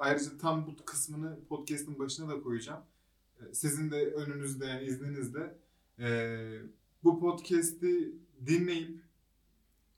ayrıca tam bu kısmını podcast'ın başına da koyacağım. Ee, Sizin de önünüzde yani izninizde ee, bu podcast'i dinleyip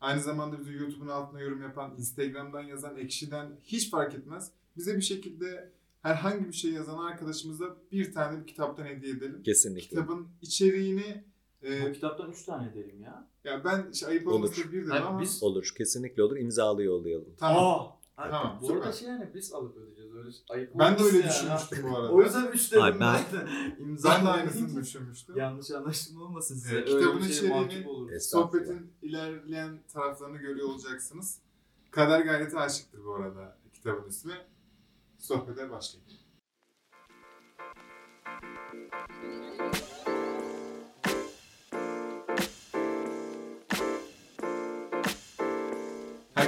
aynı zamanda bizi YouTube'un altına yorum yapan, Instagram'dan yazan, Ekşi'den hiç fark etmez. Bize bir şekilde herhangi bir şey yazan arkadaşımıza bir tane bir kitaptan hediye edelim. Kesinlikle. Kitabın içeriğini e, Bu kitaptan 3 tane derim ya. ya ben işte ayıp Olur. olmasın bir dedim ama biz- Olur. Kesinlikle olur. İmzalı yollayalım. tamam. Aa! Tamam, Bu arada şey yani biz alıp ödeyeceğiz. Öyle ayıp Ben de öyle yani. düşünmüştüm bu arada. O yüzden 3 dedim Ay, ben- ben. İmza ben de aynısını düşünmüştüm. Yanlış anlaşılma olmasın size. Öyle kitabın şey içeriğini-. Sohbetin ilerleyen taraflarını görüyor olacaksınız. Kader gayreti aşıktır bu arada kitabın ismi. Sohbete başlayalım.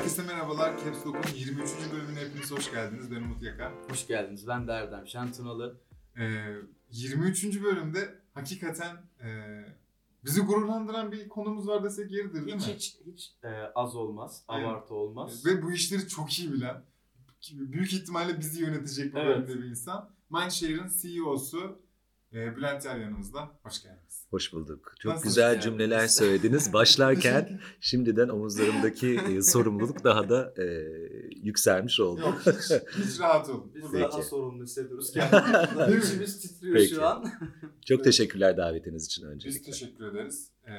Herkese merhabalar. Caps Lock'un 23. bölümüne hepiniz hoş geldiniz. Ben Umut Yaka. Hoş geldiniz. Ben de Erdem Şentunalı. Ee, 23. bölümde hakikaten e, bizi gururlandıran bir konumuz var desek yeridir değil Hiç mi? hiç hiç e, az olmaz. Aynen. Abartı olmaz. Ve bu işleri çok iyi bilen, büyük ihtimalle bizi yönetecek bu Evet. bölümde bir insan. Mindshare'ın CEO'su e, Bülent Yer yanımızda. Hoş geldiniz. Hoş bulduk. Çok Nasılsınız güzel yani? cümleler söylediniz. Başlarken şimdiden omuzlarımdaki e, sorumluluk daha da e, yükselmiş oldu. Yok hiç, hiç rahat olun. Biz Burada- daha sorumlu hissediyoruz kendimizi. İçimiz titriyor Peki. şu an. Çok teşekkürler davetiniz için Biz öncelikle. teşekkür ederiz. Ee,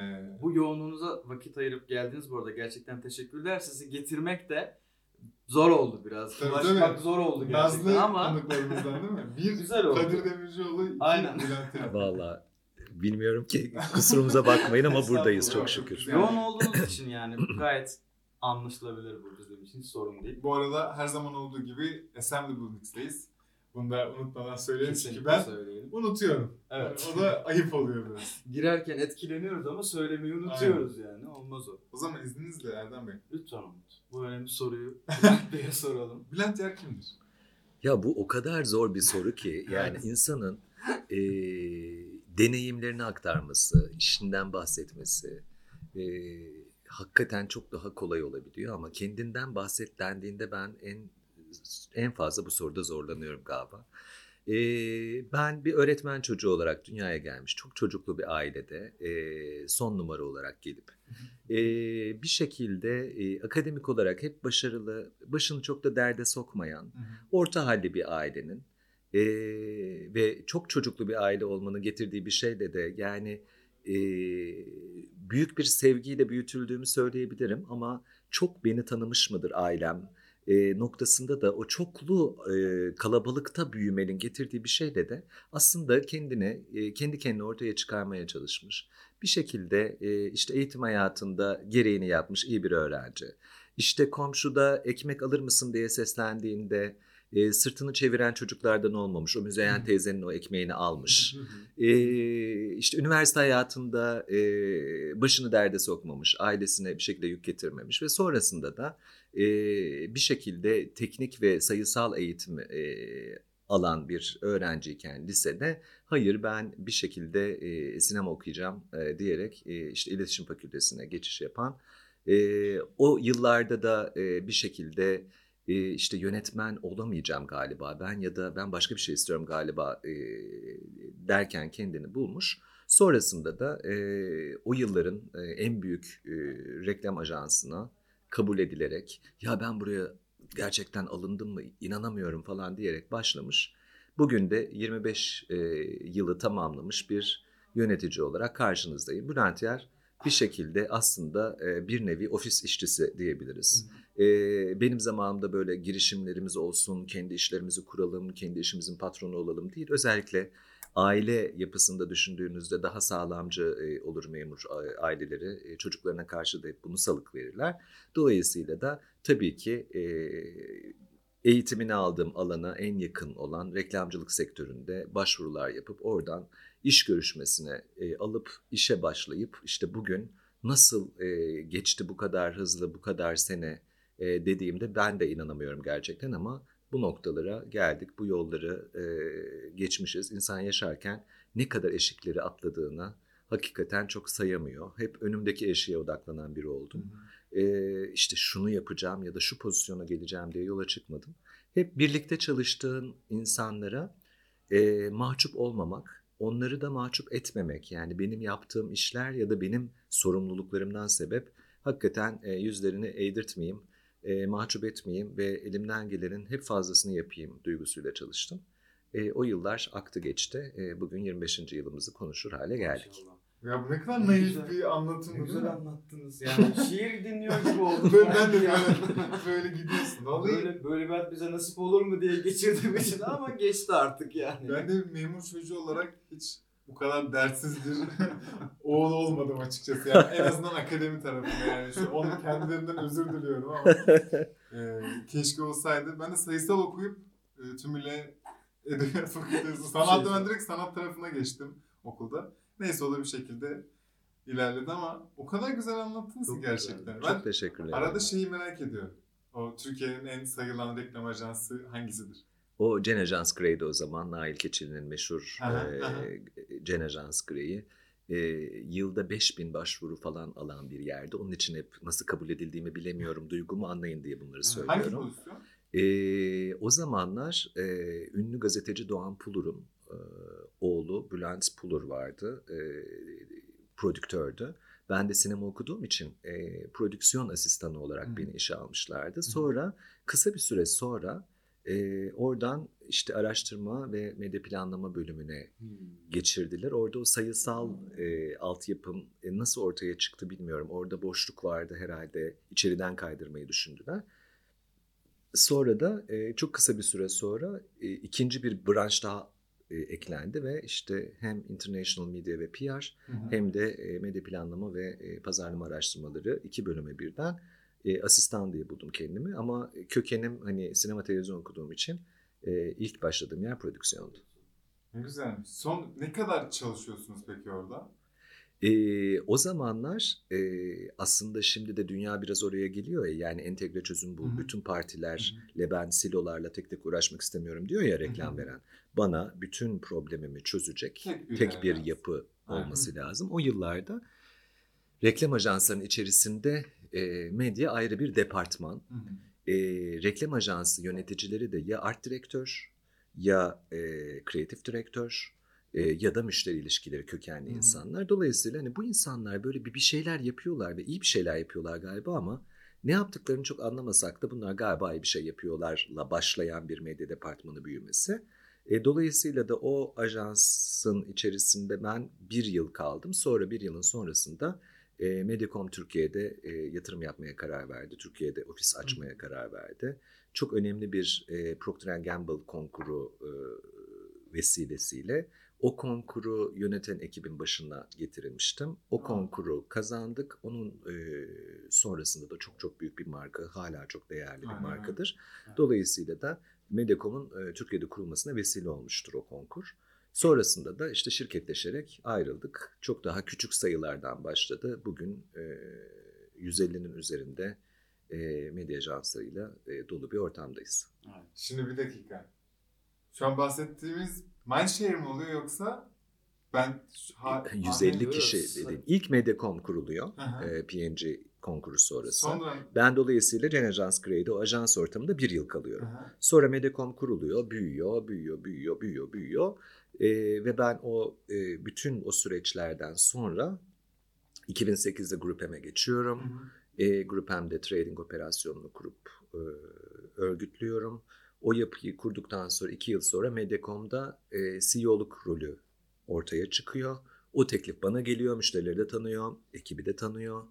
Bu yoğunluğunuza vakit ayırıp geldiniz bu arada. Gerçekten teşekkürler. Sizi getirmek de zor oldu biraz. Tabii, Ulaşmak zor oldu gerçekten Nazlı ama konuklarımızdan değil mi? Bir Güzel oldu. Kadir Demircioğlu, iki Aynen. Bülent Yer. Bilmiyorum ki kusurumuza bakmayın ama buradayız çok şükür. Yoğun olduğunuz için yani gayet anlaşılabilir bu bizim için. Hiç sorun değil. Bu arada her zaman olduğu gibi Assembly Mix'teyiz. Bunu da unutmadan söyleyelim çünkü ben söyleyelim. unutuyorum. Evet. O da ayıp oluyor biraz. Girerken etkileniyoruz ama söylemeyi unutuyoruz yani. Olmaz o. O zaman izninizle Erdem Bey. Lütfen Umut. Bu önemli soruyu Bülent Bey'e soralım. Bülent Yer kimdir? Ya bu o kadar zor bir soru ki yani Evet. insanın e, deneyimlerini aktarması, işinden bahsetmesi e, hakikaten çok daha kolay olabiliyor ama kendinden bahset dendiğinde ben en en fazla bu soruda zorlanıyorum galiba. E, ben bir öğretmen çocuğu olarak dünyaya gelmiş çok çocuklu bir ailede e, son numara olarak gelip e, bir şekilde e, akademik olarak hep başarılı, başını çok da derde sokmayan, orta halli bir ailenin e, ve çok çocuklu bir aile olmanın getirdiği bir şeyle de yani e, büyük bir sevgiyle büyütüldüğümü söyleyebilirim ama çok beni tanımış mıdır ailem e, noktasında da o çoklu e, kalabalıkta büyümenin getirdiği bir şeyle de aslında kendini e, kendi kendine ortaya çıkarmaya çalışmış. Bir şekilde e, işte eğitim hayatında gereğini yapmış iyi bir öğrenci. İşte komşuda ekmek alır mısın diye seslendiğinde e, sırtını çeviren çocuklardan olmamış. O müzeyyen Hı. teyzenin o ekmeğini almış. E, işte üniversite hayatında e, başını derde sokmamış. Ailesine bir şekilde yük getirmemiş. Ve sonrasında da e, bir şekilde teknik ve sayısal eğitim e, alan bir öğrenciyken lisede hayır ben bir şekilde e, sinema okuyacağım e, diyerek e, işte iletişim fakültesine geçiş yapan e, o yıllarda da e, bir şekilde e, işte yönetmen olamayacağım galiba ben ya da ben başka bir şey istiyorum galiba e, derken kendini bulmuş. Sonrasında da e, o yılların e, en büyük e, reklam ajansına kabul edilerek ya ben buraya gerçekten alındım mı inanamıyorum falan diyerek başlamış. Bugün de 25 e, yılı tamamlamış bir yönetici olarak karşınızdayım. Bülent Yer bir şekilde aslında e, bir nevi ofis işçisi diyebiliriz. E, benim zamanımda böyle girişimlerimiz olsun, kendi işlerimizi kuralım, kendi işimizin patronu olalım değil. Özellikle aile yapısında düşündüğünüzde daha sağlamcı olur memur aileleri. Çocuklarına karşı da hep bunu salık verirler. Dolayısıyla da tabii ki eğitimini aldığım alana en yakın olan reklamcılık sektöründe başvurular yapıp oradan iş görüşmesine alıp işe başlayıp işte bugün nasıl geçti bu kadar hızlı bu kadar sene e, dediğimde ben de inanamıyorum gerçekten ama bu noktalara geldik bu yolları e, geçmişiz. İnsan yaşarken ne kadar eşikleri atladığına hakikaten çok sayamıyor. Hep önümdeki eşiğe odaklanan biri oldum. Ee, işte şunu yapacağım ya da şu pozisyona geleceğim diye yola çıkmadım. hep birlikte çalıştığın insanlara e, mahcup olmamak, onları da mahcup etmemek. Yani benim yaptığım işler ya da benim sorumluluklarımdan sebep hakikaten e, yüzlerini eğdirtmeyeyim, e, mahcup etmeyeyim ve elimden gelenin hep fazlasını yapayım duygusuyla çalıştım. E, o yıllar aktı geçti. E, bugün 25. yılımızı konuşur hale geldik. Maşallah. Ya bu ne kadar naif bir anlatım Ne güzel anlattınız. Yani şiir dinliyor gibi oldum. Böyle ben de Ya. böyle, böyle gidiyorsun. Vallahi Böyle, böyle hayat bize nasip olur mu diye geçirdim için ama geçti artık yani. ben de bir memur çocuğu olarak hiç bu kadar dertsiz bir oğul olmadım açıkçası. Yani en azından akademi tarafında yani. Şu, onun kendilerinden özür diliyorum ama e, keşke olsaydı. Ben de sayısal okuyup e, tümüyle edebiyat fakültesi, sanatta ben direkt sanat tarafına geçtim okulda. Neyse o da bir şekilde ilerledi ama o kadar güzel anlattınız ki gerçekten. güzel. Ben Çok teşekkürler. arada şeyi merak ediyorum. O Türkiye'nin en sayılan reklam ajansı hangisidir? O Gen Ajans Grey'di o zaman. Nail Keçili'nin meşhur Aha, e, aha. Gen Ajans Grey'i. E, yılda 5000 başvuru falan alan bir yerde. Onun için hep nasıl kabul edildiğimi bilemiyorum. Duygumu anlayın diye bunları Hangi söylüyorum. pozisyon? E, o zamanlar e, ünlü gazeteci Doğan Pulur'un e, oğlu Bülent Pulur vardı. E, prodüktördü. Ben de sinema okuduğum için e, prodüksiyon asistanı olarak Hı. beni işe almışlardı. Sonra kısa bir süre sonra e, oradan işte araştırma ve medya planlama bölümüne Hmm. geçirdiler. Orada o sayısal e, altyapım e, nasıl ortaya çıktı bilmiyorum. Orada boşluk vardı herhalde. İçeriden kaydırmayı düşündüler. Sonra da e, çok kısa bir süre sonra e, ikinci bir branş daha e, eklendi ve işte hem International Media ve PR hı. hem de e, medya planlama ve e, pazarlama araştırmaları iki bölüme birden e, asistan diye buldum kendimi. Ama kökenim hani sinema televizyon okuduğum için e, ilk başladığım yer prodüksiyondu. Ne güzelmiş. Son ne kadar çalışıyorsunuz peki orada? E, o zamanlar e, aslında şimdi de dünya biraz oraya geliyor ya yani entegre çözüm bul. Hı hı. Bütün partilerle ben silolarla tek tek uğraşmak istemiyorum diyor ya reklam Hı hı. veren. Bana bütün problemimi çözecek Tek bir tek bir yapı olması lazım. O yıllarda reklam ajanslarının içerisinde e, medya ayrı bir departman. Hı hı. E, reklam ajansı yöneticileri de ya art direktör ya e, kreatif direktör e, ya da müşteri ilişkileri kökenli hı. insanlar. Dolayısıyla hani bu insanlar böyle bir, bir şeyler yapıyorlar ve iyi bir şeyler yapıyorlar galiba ama ne yaptıklarını çok anlamasak da bunlar galiba iyi bir şey yapıyorlarla başlayan bir medya departmanı büyümesi. E, dolayısıyla da o ajansın içerisinde ben bir yıl kaldım. Sonra bir yılın sonrasında e, Mediacom Türkiye'de e, yatırım yapmaya karar verdi. Türkiye'de ofis açmaya karar verdi. Çok önemli bir e, Procter Gamble konkuru e, vesilesiyle o konkuru yöneten ekibin başına getirilmiştim. O konkuru kazandık. Onun e, sonrasında da çok çok büyük bir marka, hala çok değerli bir Aynen, markadır. Dolayısıyla da Mediacom'un e, Türkiye'de kurulmasına vesile olmuştur o konkur. Sonrasında da işte şirketleşerek ayrıldık. Çok daha küçük sayılardan başladı. Bugün e, 150'nin üzerinde e, medya ajanslarıyla e, dolu bir ortamdayız. Evet. Şimdi bir dakika. Şu an bahsettiğimiz Mindshare mi oluyor yoksa ben ha, 150 anlıyoruz. kişi dediğim. İlk Mediacom kuruluyor. Hı. E, PNG konkuru sonrası. Sonra Ben dolayısıyla Gen Ajans Grey'de o ajans ortamında bir yıl kalıyorum. Hı. Sonra Mediacom kuruluyor, büyüyor, büyüyor, büyüyor, büyüyor, büyüyor. Ee, ve ben o e, bütün o süreçlerden sonra 2008'de Grupem'e geçiyorum. Hı hı. E, Grupem'de trading operasyonunu kurup e, örgütlüyorum. O yapıyı kurduktan sonra iki yıl sonra Mediacom'da e, CEO'luk rolü ortaya çıkıyor. O teklif bana geliyor, müşterileri de tanıyor, ekibi de tanıyor.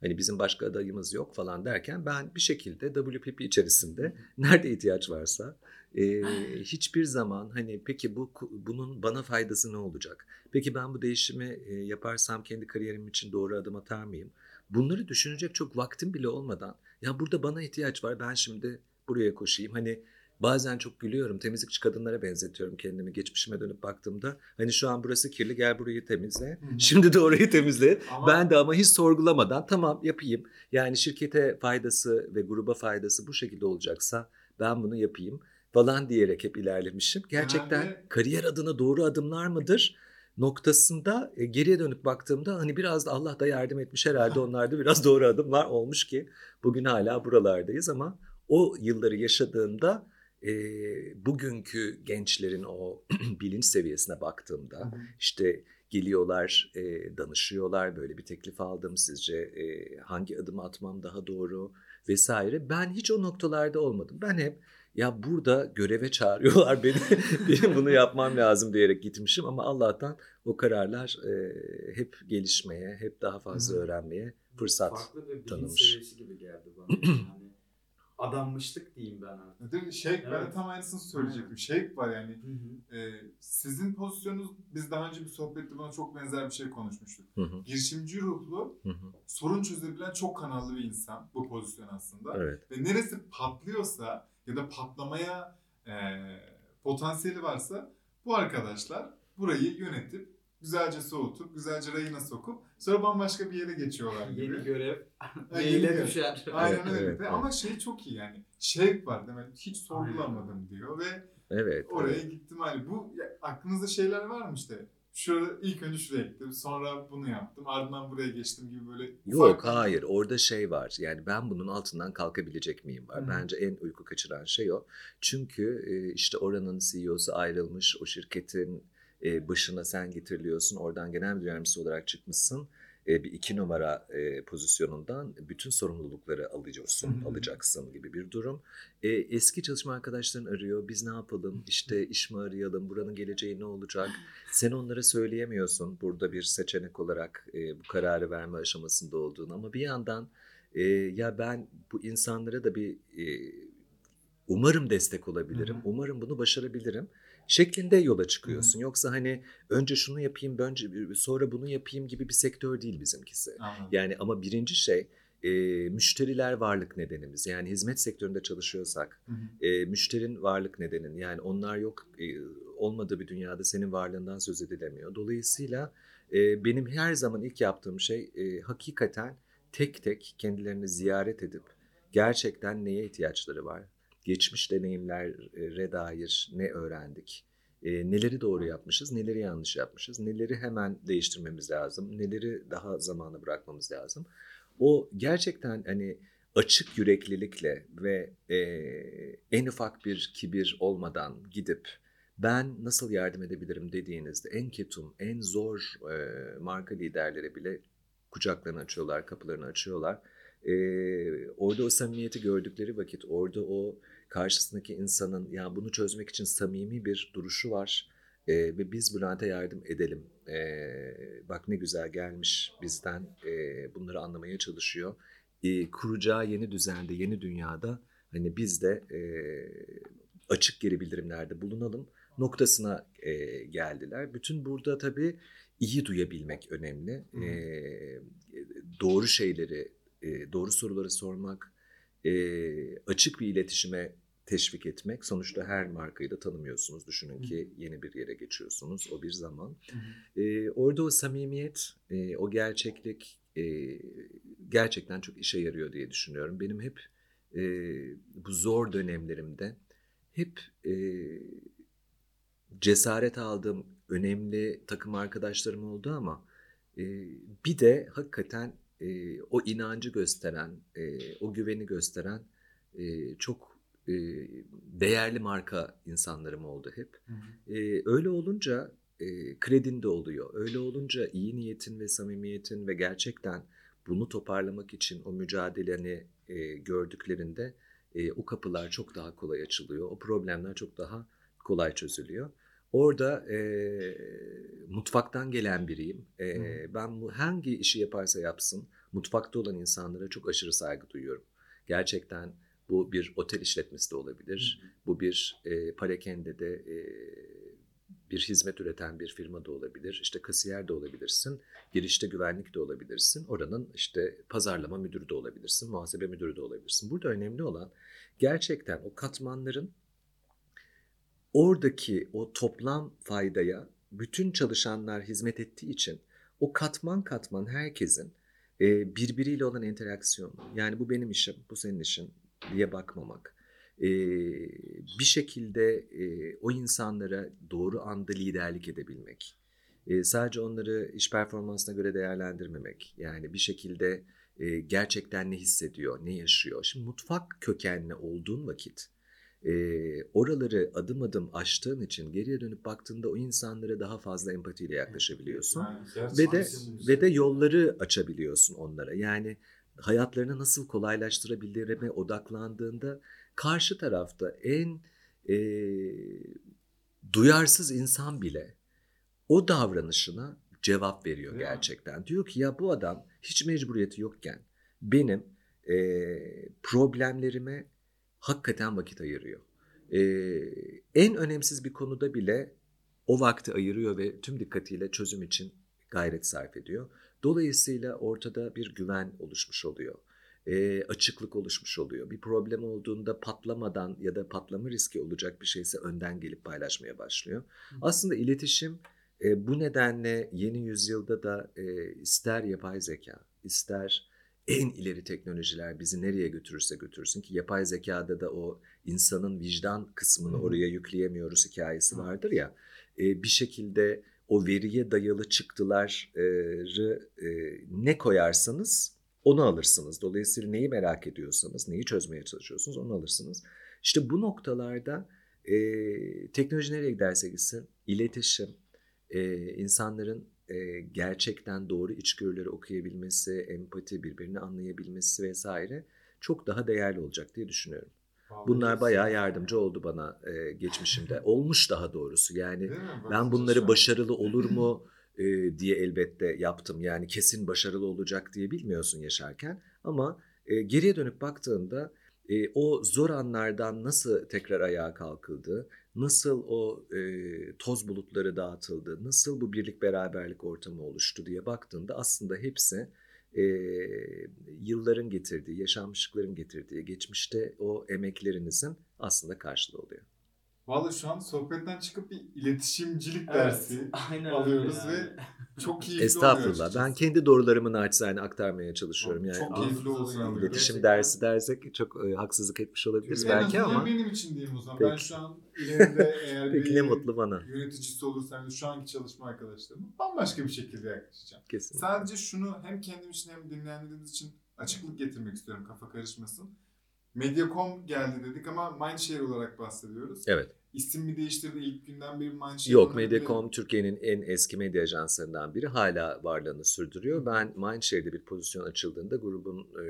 Hani bizim başka adayımız yok falan derken ben bir şekilde WPP içerisinde nerede ihtiyaç varsa e, hiçbir zaman hani peki bu bunun bana faydası ne olacak? Peki ben bu değişimi e, yaparsam kendi kariyerim için doğru adım atar mıyım? Bunları düşünecek çok vaktim bile olmadan ya burada bana ihtiyaç var ben şimdi buraya koşayım. Hani bazen çok gülüyorum temizlikçi kadınlara benzetiyorum kendimi geçmişime dönüp baktığımda. Hani şu an burası kirli gel burayı temizle. Şimdi de orayı temizle. Ama- Ben de ama hiç sorgulamadan tamam yapayım. Yani şirkete faydası ve gruba faydası bu şekilde olacaksa ben bunu yapayım falan diyerek hep ilerlemişim. Gerçekten Genelde- kariyer adına doğru adımlar mıdır? noktasında e, geriye dönüp baktığımda hani biraz da Allah da yardım etmiş herhalde onlarda biraz doğru adımlar olmuş ki bugün hala buralardayız ama o yılları yaşadığımda e, bugünkü gençlerin o bilinç seviyesine baktığımda işte geliyorlar, e, danışıyorlar, böyle bir teklif aldım sizce e, hangi adımı atmam daha doğru vesaire. Ben hiç o noktalarda olmadım. Ben hep ya burada göreve çağırıyorlar beni, benim bunu yapmam lazım diyerek gitmişim ama Allah'tan o kararlar e, hep gelişmeye, hep daha fazla öğrenmeye fırsat Farklı bir tanımış. gibi geldi bana. yani adanmışlık diyeyim ben artık. Değil mi? Ben de Evet. tam aynısını söyleyecektim. Shake var yani. Hı hı. Ee, sizin pozisyonunuz, biz daha önce bir sohbette buna çok benzer bir şey konuşmuştuk. Hı hı, Girişimci ruhlu, hı hı. sorun çözebilen çok kanallı bir insan bu pozisyon aslında. Evet. Ve neresi patlıyorsa ya da patlamaya e, potansiyeli varsa bu arkadaşlar burayı yönetip güzelce soğutup, güzelce rayına sokup sonra bambaşka bir yere geçiyorlar gibi. Yeni görev görev. düşer. Aynen öyle. evet, Ve evet. Ama şey çok iyi yani. Şevk var demek. Hiç sorgulamadım diyor ve Evet. oraya evet. gittim hani. Bu ya, aklınızda şeyler var mı işte? Şurada ilk önce şuraya gittim, sonra bunu yaptım, ardından buraya geçtim gibi böyle Yok ufak- hayır orada şey var yani ben bunun altından kalkabilecek miyim var. Hı. Bence en uyku kaçıran şey o. Çünkü e, işte oranın CEO'su ayrılmış o şirketin e, başına sen getiriliyorsun oradan genel müdür yardımcısı olarak çıkmışsın. E, bir iki numara e, pozisyonundan bütün sorumlulukları alıyorsun, Hı hı. alacaksın gibi bir durum. E, eski çalışma arkadaşların arıyor, biz ne yapalım, işte iş mi arayalım, buranın geleceği ne olacak? Sen onlara söyleyemiyorsun burada bir seçenek olarak e, bu kararı verme aşamasında olduğunu ama bir yandan e, ya ben bu insanlara da bir e, umarım destek olabilirim, Hı hı. umarım bunu başarabilirim şeklinde yola çıkıyorsun. Yoksa hani önce şunu yapayım, önce sonra bunu yapayım gibi bir sektör değil bizimkisi. Anladım. Yani ama birinci şey e, müşteriler varlık nedenimiz. Yani hizmet sektöründe çalışıyorsak Hı hı. e, müşterin varlık nedenin yani onlar yok e, olmadığı bir dünyada senin varlığından söz edilemiyor. Dolayısıyla e, benim her zaman ilk yaptığım şey e, hakikaten tek tek kendilerini ziyaret edip gerçekten neye ihtiyaçları var? Geçmiş deneyimlere dair ne öğrendik? E, neleri doğru yapmışız, neleri yanlış yapmışız, neleri hemen değiştirmemiz lazım, neleri daha zamana bırakmamız lazım. O gerçekten hani açık yüreklilikle ve e, en ufak bir kibir olmadan gidip ben nasıl yardım edebilirim dediğinizde en ketum, en zor e, marka liderleri bile kucaklarını açıyorlar, kapılarını açıyorlar. E, orada o samimiyeti gördükleri vakit, orada o karşısındaki insanın ya bunu çözmek için samimi bir duruşu var e, ve biz Bülent'e yardım edelim. E, bak ne güzel gelmiş bizden e, bunları anlamaya çalışıyor e, kuracağı yeni düzende, yeni dünyada hani biz de e, açık geri bildirimlerde bulunalım noktasına e, geldiler. Bütün burada tabii iyi duyabilmek önemli. E, doğru şeyleri, e, doğru soruları sormak, e, açık bir iletişime teşvik etmek. Sonuçta her markayı da tanımıyorsunuz. Düşünün Hı. ki yeni bir yere geçiyorsunuz. O bir zaman. Hı. E, orada o samimiyet, e, o gerçeklik e, gerçekten çok işe yarıyor diye düşünüyorum. Benim hep e, bu zor dönemlerimde hep e, cesaret aldığım önemli takım arkadaşlarım oldu ama e, bir de hakikaten e, o inancı gösteren, e, o güveni gösteren e, çok e, değerli marka insanlarım oldu hep. Hı hı. Ee, öyle olunca e, kredin de oluyor. Öyle olunca iyi niyetin ve samimiyetin ve gerçekten bunu toparlamak için o mücadeleni e, gördüklerinde e, o kapılar çok daha kolay açılıyor. O problemler çok daha kolay çözülüyor. Orada e, mutfaktan gelen biriyim. E, Hı. ben hangi işi yaparsa yapsın mutfakta olan insanlara çok aşırı saygı duyuyorum. Gerçekten bu bir otel işletmesi de olabilir. Bu bir e, parakendede e, bir hizmet üreten bir firma da olabilir. İşte kasiyer de olabilirsin. Girişte güvenlik de olabilirsin. Oranın işte pazarlama müdürü de olabilirsin. Muhasebe müdürü de olabilirsin. Burada önemli olan gerçekten o katmanların oradaki o toplam faydaya bütün çalışanlar hizmet ettiği için o katman katman herkesin e, birbiriyle olan interaksiyonu yani bu benim işim, bu senin işin diye bakmamak. E, bir şekilde e, o insanlara doğru anda liderlik edebilmek. E, sadece onları iş performansına göre değerlendirmemek. Yani bir şekilde e, gerçekten ne hissediyor, ne yaşıyor. Şimdi mutfak kökenli olduğun vakit e, oraları adım adım aştığın için geriye dönüp baktığında o insanlara daha fazla empatiyle yaklaşabiliyorsun. Yani Ve de ve de yolları açabiliyorsun onlara. Yani hayatlarını nasıl kolaylaştırabildiğine odaklandığında karşı tarafta en e, duyarsız insan bile o davranışına cevap veriyor mi? gerçekten. Diyor ki ya bu adam hiç mecburiyeti yokken benim e, problemlerime hakikaten vakit ayırıyor. E, en önemsiz bir konuda bile o vakti ayırıyor ve tüm dikkatiyle çözüm için gayret sarf ediyor. Dolayısıyla ortada bir güven oluşmuş oluyor. E, açıklık oluşmuş oluyor. Bir problem olduğunda patlamadan ya da patlama riski olacak bir şeyse önden gelip paylaşmaya başlıyor. Aslında iletişim e, bu nedenle yeni yüzyılda da e, ister yapay zeka, ister en ileri teknolojiler bizi nereye götürürse götürsün ki yapay zekada da o insanın vicdan kısmını Hı hı. oraya yükleyemiyoruz hikayesi Hı. vardır ya. E, bir şekilde o veriye dayalı çıktıları e, ne koyarsanız onu alırsınız. Dolayısıyla neyi merak ediyorsanız, neyi çözmeye çalışıyorsunuz onu alırsınız. İşte bu noktalarda e, teknoloji nereye giderse gitsin iletişim, e, insanların e, gerçekten doğru içgörüleri okuyabilmesi, empati, birbirini anlayabilmesi vesaire çok daha değerli olacak diye düşünüyorum. Bunlar bayağı yardımcı oldu bana e, geçmişimde. Olmuş daha doğrusu yani. Ben bunları başarılı olur mu e, diye elbette yaptım. Yani kesin başarılı olacak diye bilmiyorsun yaşarken. Ama e, geriye dönüp baktığında e, o zor anlardan nasıl tekrar ayağa kalkıldı, nasıl o e, toz bulutları dağıtıldı, nasıl bu birlik beraberlik ortamı oluştu diye baktığında aslında hepsi e, yılların getirdiği, yaşanmışlıkların getirdiği, geçmişte o emeklerinizin aslında karşılığı oluyor. Vallahi şu an sohbetten çıkıp bir iletişimcilik Evet, dersi aynen alıyoruz yani. ve çok keyifli Estağfurullah. Ben kendi doğrularımı naçizane aktarmaya çalışıyorum. Yani Çok keyifli sağlık. iletişim Gerçekten. dersi dersek çok e, haksızlık etmiş olabiliriz en belki ama benim için diyeyim o zaman. Ben Peki. şu an ileride eğer peki ne mutlu bana. yöneticisi olursam şu anki çalışma arkadaşlarıma bambaşka bir şekilde yaklaşacağım. Kesin. Sadece şunu hem kendim için hem dinleyenlerimiz için açıklık getirmek istiyorum kafa karışmasın. Mediacom geldi dedik ama Mindshare olarak bahsediyoruz. Evet. İsim mi değiştirdi ilk günden beri Mindshare? Yok onu Mediacom. Türkiye'nin en eski medya ajanslarından biri hala varlığını sürdürüyor. Ben Mindshare'de bir pozisyon açıldığında grubun e,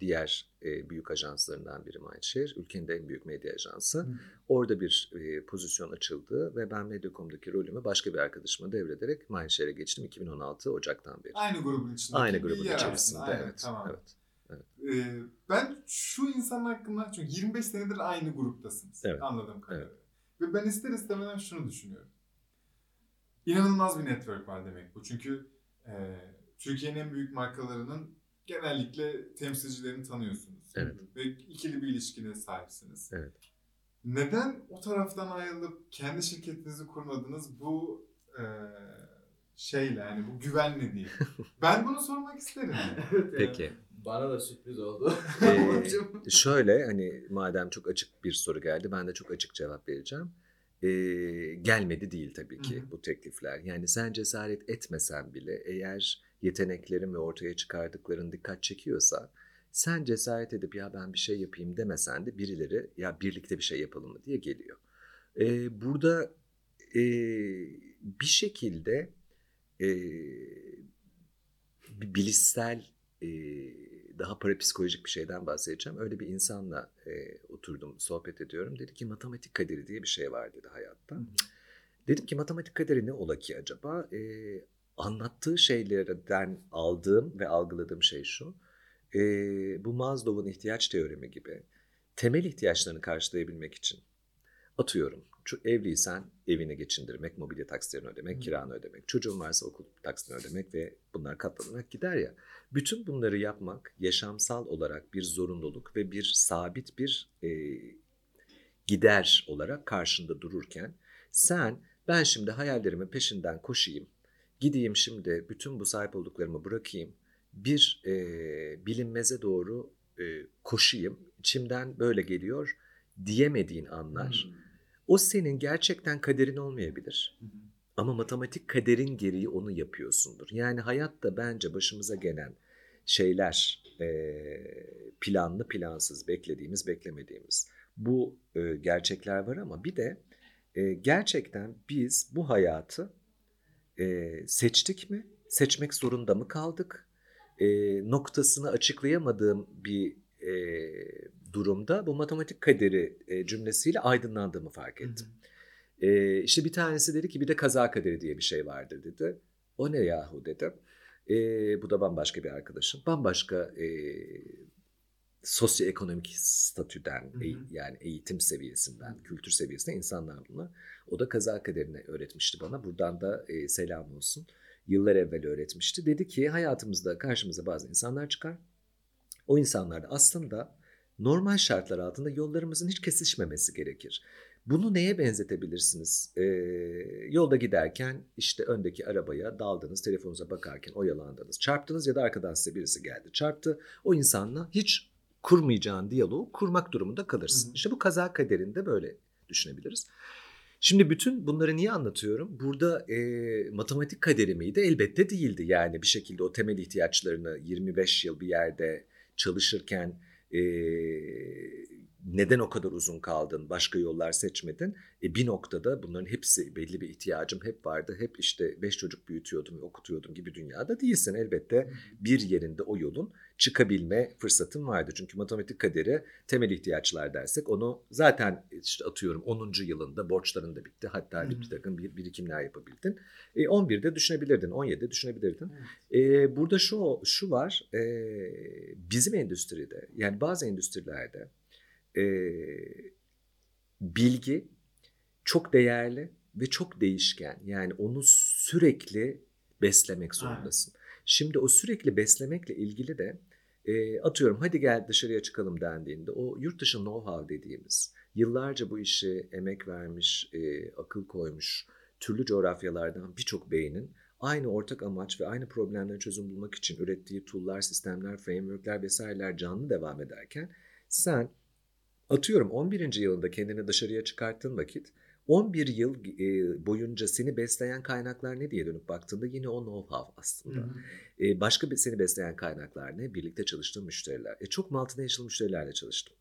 diğer e, büyük ajanslarından biri Mindshare. Ülkenin de en büyük medya ajansı. Hı. Orada bir e, pozisyon açıldı ve ben Mediacom'daki rolümü başka bir arkadaşıma devrederek Mindshare'e geçtim 2016 Ocak'tan beri. Aynı grubun içinde. Aynı grubun içerisinde evet. Tamam. evet. Ee, ben şu insan hakkında çünkü 25 senedir aynı gruptasınız. Evet. Anladığım kadarıyla. Ve ben ister istemeden şunu düşünüyorum. İnanılmaz bir network var demek bu. Çünkü e, Türkiye'nin en büyük markalarının genellikle temsilcilerini tanıyorsunuz. Evet. Ve ikili bir ilişkine sahipsiniz. Evet. Neden o taraftan ayrılıp kendi şirketinizi kurmadınız bu e, şeyle yani bu güvenle değil. ben bunu sormak isterim. Evet yani. Peki. Bana da sürpriz oldu. Ee, şöyle hani madem çok açık bir soru geldi ben de çok açık cevap vereceğim. Ee, gelmedi değil tabii ki Hı hı. bu teklifler. Yani sen cesaret etmesen bile eğer yeteneklerin ve ortaya çıkardıkların dikkat çekiyorsa sen cesaret edip ya ben bir şey yapayım demesen de birileri ya birlikte bir şey yapalım mı diye geliyor. Ee, burada e, bir şekilde e, bilişsel e, daha parapsikolojik bir şeyden bahsedeceğim. Öyle bir insanla e, oturdum, sohbet ediyorum. Dedi ki matematik kaderi diye bir şey var dedi hayatta. Dedim ki matematik kaderi ne ola ki acaba? E, anlattığı şeylerden aldığım ve algıladığım şey şu. E, bu Maslow'un ihtiyaç teoremi gibi temel ihtiyaçlarını karşılayabilmek için atıyorum. Evliysen evini geçindirmek, mobilya taksitlerini ödemek, Hı. kiranı ödemek. Çocuğun varsa okul taksitini ödemek ve bunlar katlanarak gider ya. Bütün bunları yapmak yaşamsal olarak bir zorunluluk ve bir sabit bir e, gider olarak karşında dururken sen ben şimdi hayallerimin peşinden koşayım, gideyim şimdi bütün bu sahip olduklarımı bırakayım, bir e, bilinmeze doğru e, koşayım, içimden böyle geliyor diyemediğin anlar. Hmm. O senin gerçekten kaderin olmayabilir. Hı hı. Ama matematik kaderin gereği onu yapıyorsundur. Yani hayatta bence başımıza gelen şeyler e, planlı plansız, beklediğimiz beklemediğimiz. Bu e, gerçekler var ama bir de e, gerçekten biz bu hayatı e, seçtik mi? Seçmek zorunda mı kaldık? E, noktasını açıklayamadığım bir e, durumda bu matematik kaderi e, cümlesiyle aydınlandığımı fark ettim. E, işte bir tanesi dedi ki bir de kaza kaderi diye bir şey vardır dedi. O ne yahu dedim. E, bu da bambaşka bir arkadaşım. Bambaşka e, sosyoekonomik statüden Hı hı. e- yani eğitim seviyesinden, kültür seviyesinden insanlar bunlar. O da kaza kaderini öğretmişti bana. Buradan da e, selam olsun. Yıllar evvel öğretmişti. Dedi ki hayatımızda karşımıza bazı insanlar çıkar. O insanlar da aslında normal şartlar altında yollarımızın hiç kesişmemesi gerekir. Bunu neye benzetebilirsiniz? Ee, yolda giderken işte öndeki arabaya daldınız, telefonunuza bakarken oyalandınız, çarptınız ya da arkadan size birisi geldi, çarptı. O insanla hiç kurmayacağın diyaloğu kurmak durumunda kalırsın. Hı hı. İşte bu kaza kaderinde böyle düşünebiliriz. Şimdi bütün bunları niye anlatıyorum? Burada e, matematik kaderi miydi? Elbette değildi. Yani bir şekilde o temel ihtiyaçlarını 25 yıl bir yerde çalışırken e, neden o kadar uzun kaldın, başka yollar seçmedin? E, bir noktada bunların hepsi belli bir ihtiyacım hep vardı. Hep işte beş çocuk büyütüyordum okutuyordum gibi dünyada değilsin. Elbette bir yerinde o yolun çıkabilme fırsatın vardı. Çünkü matematik kaderi temel ihtiyaçlar dersek onu zaten işte atıyorum 10. yılında borçların da bitti. Hatta bir, takım bir, birikimler yapabildin. E, 11'de düşünebilirdin, 17'de düşünebilirdin. E, burada şu şu var, e, bizim endüstride yani bazı endüstrilerde e, bilgi çok değerli ve çok değişken. Yani onu sürekli beslemek zorundasın. Şimdi o sürekli beslemekle ilgili de e, atıyorum hadi gel dışarıya çıkalım dendiğinde o yurt dışı know-how dediğimiz yıllarca bu işe emek vermiş, e, akıl koymuş türlü coğrafyalardan birçok beynin aynı ortak amaç ve aynı problemlere çözüm bulmak için ürettiği tool'lar, sistemler, framework'ler vesaireler canlı devam ederken sen atıyorum 11. yılında kendini dışarıya çıkarttığın vakit 11 yıl e, boyunca seni besleyen kaynaklar ne diye dönüp baktığında yine o know-how aslında. E, başka seni besleyen kaynaklar ne? Birlikte çalıştığın müşteriler. E, çok multinational müşterilerle çalıştım.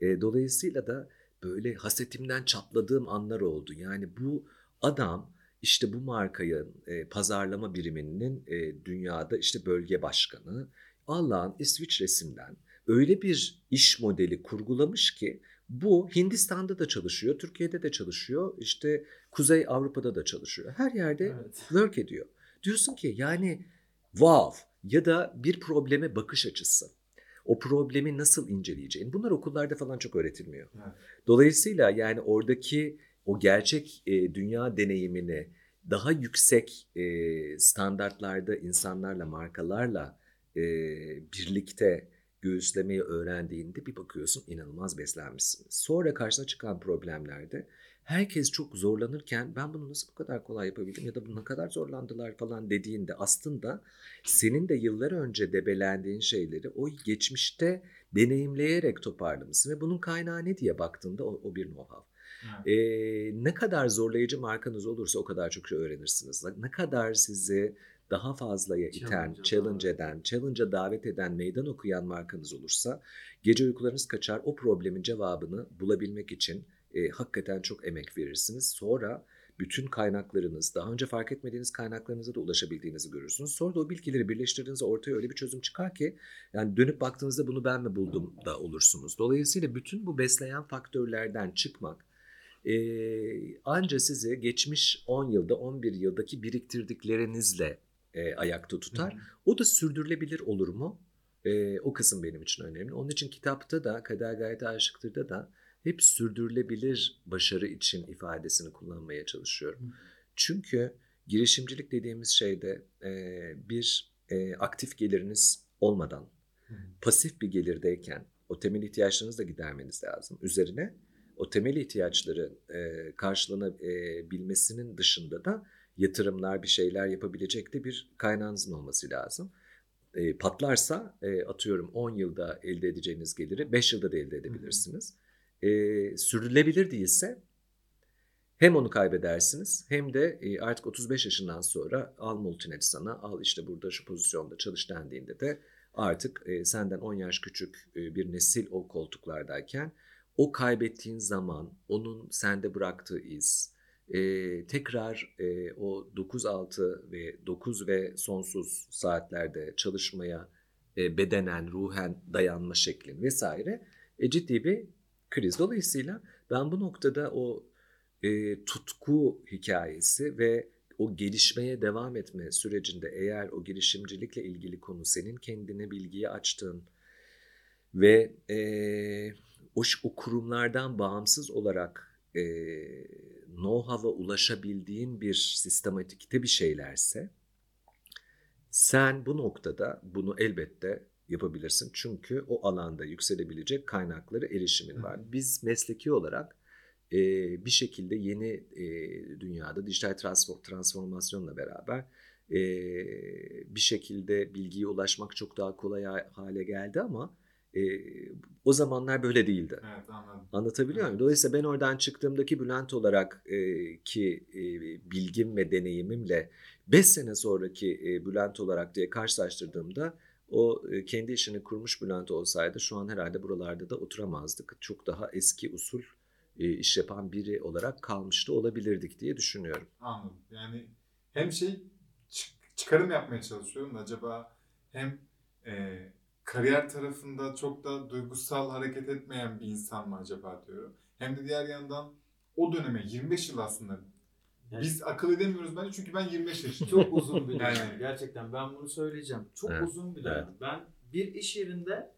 E, dolayısıyla da böyle hasetimden çatladığım anlar oldu. Yani bu adam işte bu markayı e, pazarlama biriminin e, dünyada işte bölge başkanı. Allah'ın İsviçre'sinden öyle bir iş modeli kurgulamış ki bu Hindistan'da da çalışıyor, Türkiye'de de çalışıyor, işte Kuzey Avrupa'da da çalışıyor. Her yerde Evet. work ediyor. Diyorsun ki yani wow ya da bir probleme bakış açısı. O problemi nasıl inceleyeceğin. Bunlar okullarda falan çok öğretilmiyor. Evet. Dolayısıyla yani oradaki o gerçek e, dünya deneyimini daha yüksek e, standartlarda insanlarla, markalarla e, birlikte göğüslemeyi öğrendiğinde bir bakıyorsun inanılmaz beslenmişsiniz. Sonra karşına çıkan problemlerde herkes çok zorlanırken ben bunu nasıl bu kadar kolay yapabildim ya da bu ne kadar zorlandılar falan dediğinde aslında senin de yıllar önce debelendiğin şeyleri o geçmişte deneyimleyerek toparlamışsın ve bunun kaynağı ne diye baktığında o, o bir know-how. Evet. Ee, ne kadar zorlayıcı markanız olursa o kadar çok şey öğrenirsiniz. Ne kadar sizi daha fazlaya iten, challenge eden, challenge'a davet eden, meydan okuyan markanız olursa gece uykularınız kaçar. O problemin cevabını bulabilmek için e, hakikaten çok emek verirsiniz. Sonra bütün kaynaklarınız, daha önce fark etmediğiniz kaynaklarınıza da ulaşabildiğinizi görürsünüz. Sonra da o bilgileri birleştirdiğinizde ortaya öyle bir çözüm çıkar ki yani dönüp baktığınızda bunu ben mi buldum da olursunuz. Dolayısıyla bütün bu besleyen faktörlerden çıkmak e, anca sizi geçmiş 10 yılda 11 yıldaki biriktirdiklerinizle e, ayakta tutar. O da sürdürülebilir olur mu? E, o kısım benim için önemli. Onun için kitapta da Kader Gayet Aşıktır'da da hep sürdürülebilir başarı için ifadesini kullanmaya çalışıyorum. Çünkü girişimcilik dediğimiz şeyde e, bir e, aktif geliriniz olmadan pasif bir gelirdeyken o temel ihtiyaçlarınızı da gidermeniz lazım. Üzerine o temel ihtiyaçları e, karşılanabilmesinin dışında da yatırımlar bir şeyler yapabilecek de bir kaynağınızın olması lazım. E, patlarsa e, atıyorum 10 yılda elde edeceğiniz geliri 5 yılda da elde edebilirsiniz. E, sürdürülebilir değilse hem onu kaybedersiniz hem de artık 35 yaşından sonra al multinet sana al işte burada şu pozisyonda çalış dendiğinde de artık senden 10 yaş küçük bir nesil o koltuklardayken o kaybettiğin zaman onun sende bıraktığı iz, e, tekrar e, o 9-6 ve 9 ve sonsuz saatlerde çalışmaya e, bedenen, ruhen dayanma şeklin vesaire e, ciddi bir kriz. Dolayısıyla ben bu noktada o e, tutku hikayesi ve o gelişmeye devam etme sürecinde eğer o girişimcilikle ilgili konu senin kendine bilgiyi açtığın ve e, o, o kurumlardan bağımsız olarak e, know-how'a ulaşabildiğin bir sistematikte bir şeylerse sen bu noktada bunu elbette yapabilirsin. Çünkü o alanda yükselebilecek kaynakları erişimin var. Biz mesleki olarak e, bir şekilde yeni e, dünyada dijital transformasyonla beraber e, bir şekilde bilgiye ulaşmak çok daha kolay hale geldi ama e, o zamanlar böyle değildi. Evet anladım. Anlatabiliyor muyum? Dolayısıyla ben oradan çıktığımdaki Bülent olarak e, ki e, bilgim ve deneyimimle 5 sene sonraki e, Bülent olarak diye karşılaştırdığımda o e, kendi işini kurmuş Bülent olsaydı şu an herhalde buralarda da oturamazdık. Çok daha eski usul e, iş yapan biri olarak kalmıştı olabilirdik diye düşünüyorum. Anladım. Yani hem şey çıkarım yapmaya çalışıyorum acaba hem e, kariyer tarafında çok da duygusal hareket etmeyen bir insan mı acaba diyorum. Hem de diğer yandan o döneme 25 yıl aslında yani, biz akıl edemiyoruz bence çünkü ben 25 yaşındayım. Çok uzun bir dönem. Yani. Gerçekten ben bunu söyleyeceğim. Çok evet. uzun bir dönem. Evet. Ben bir iş yerinde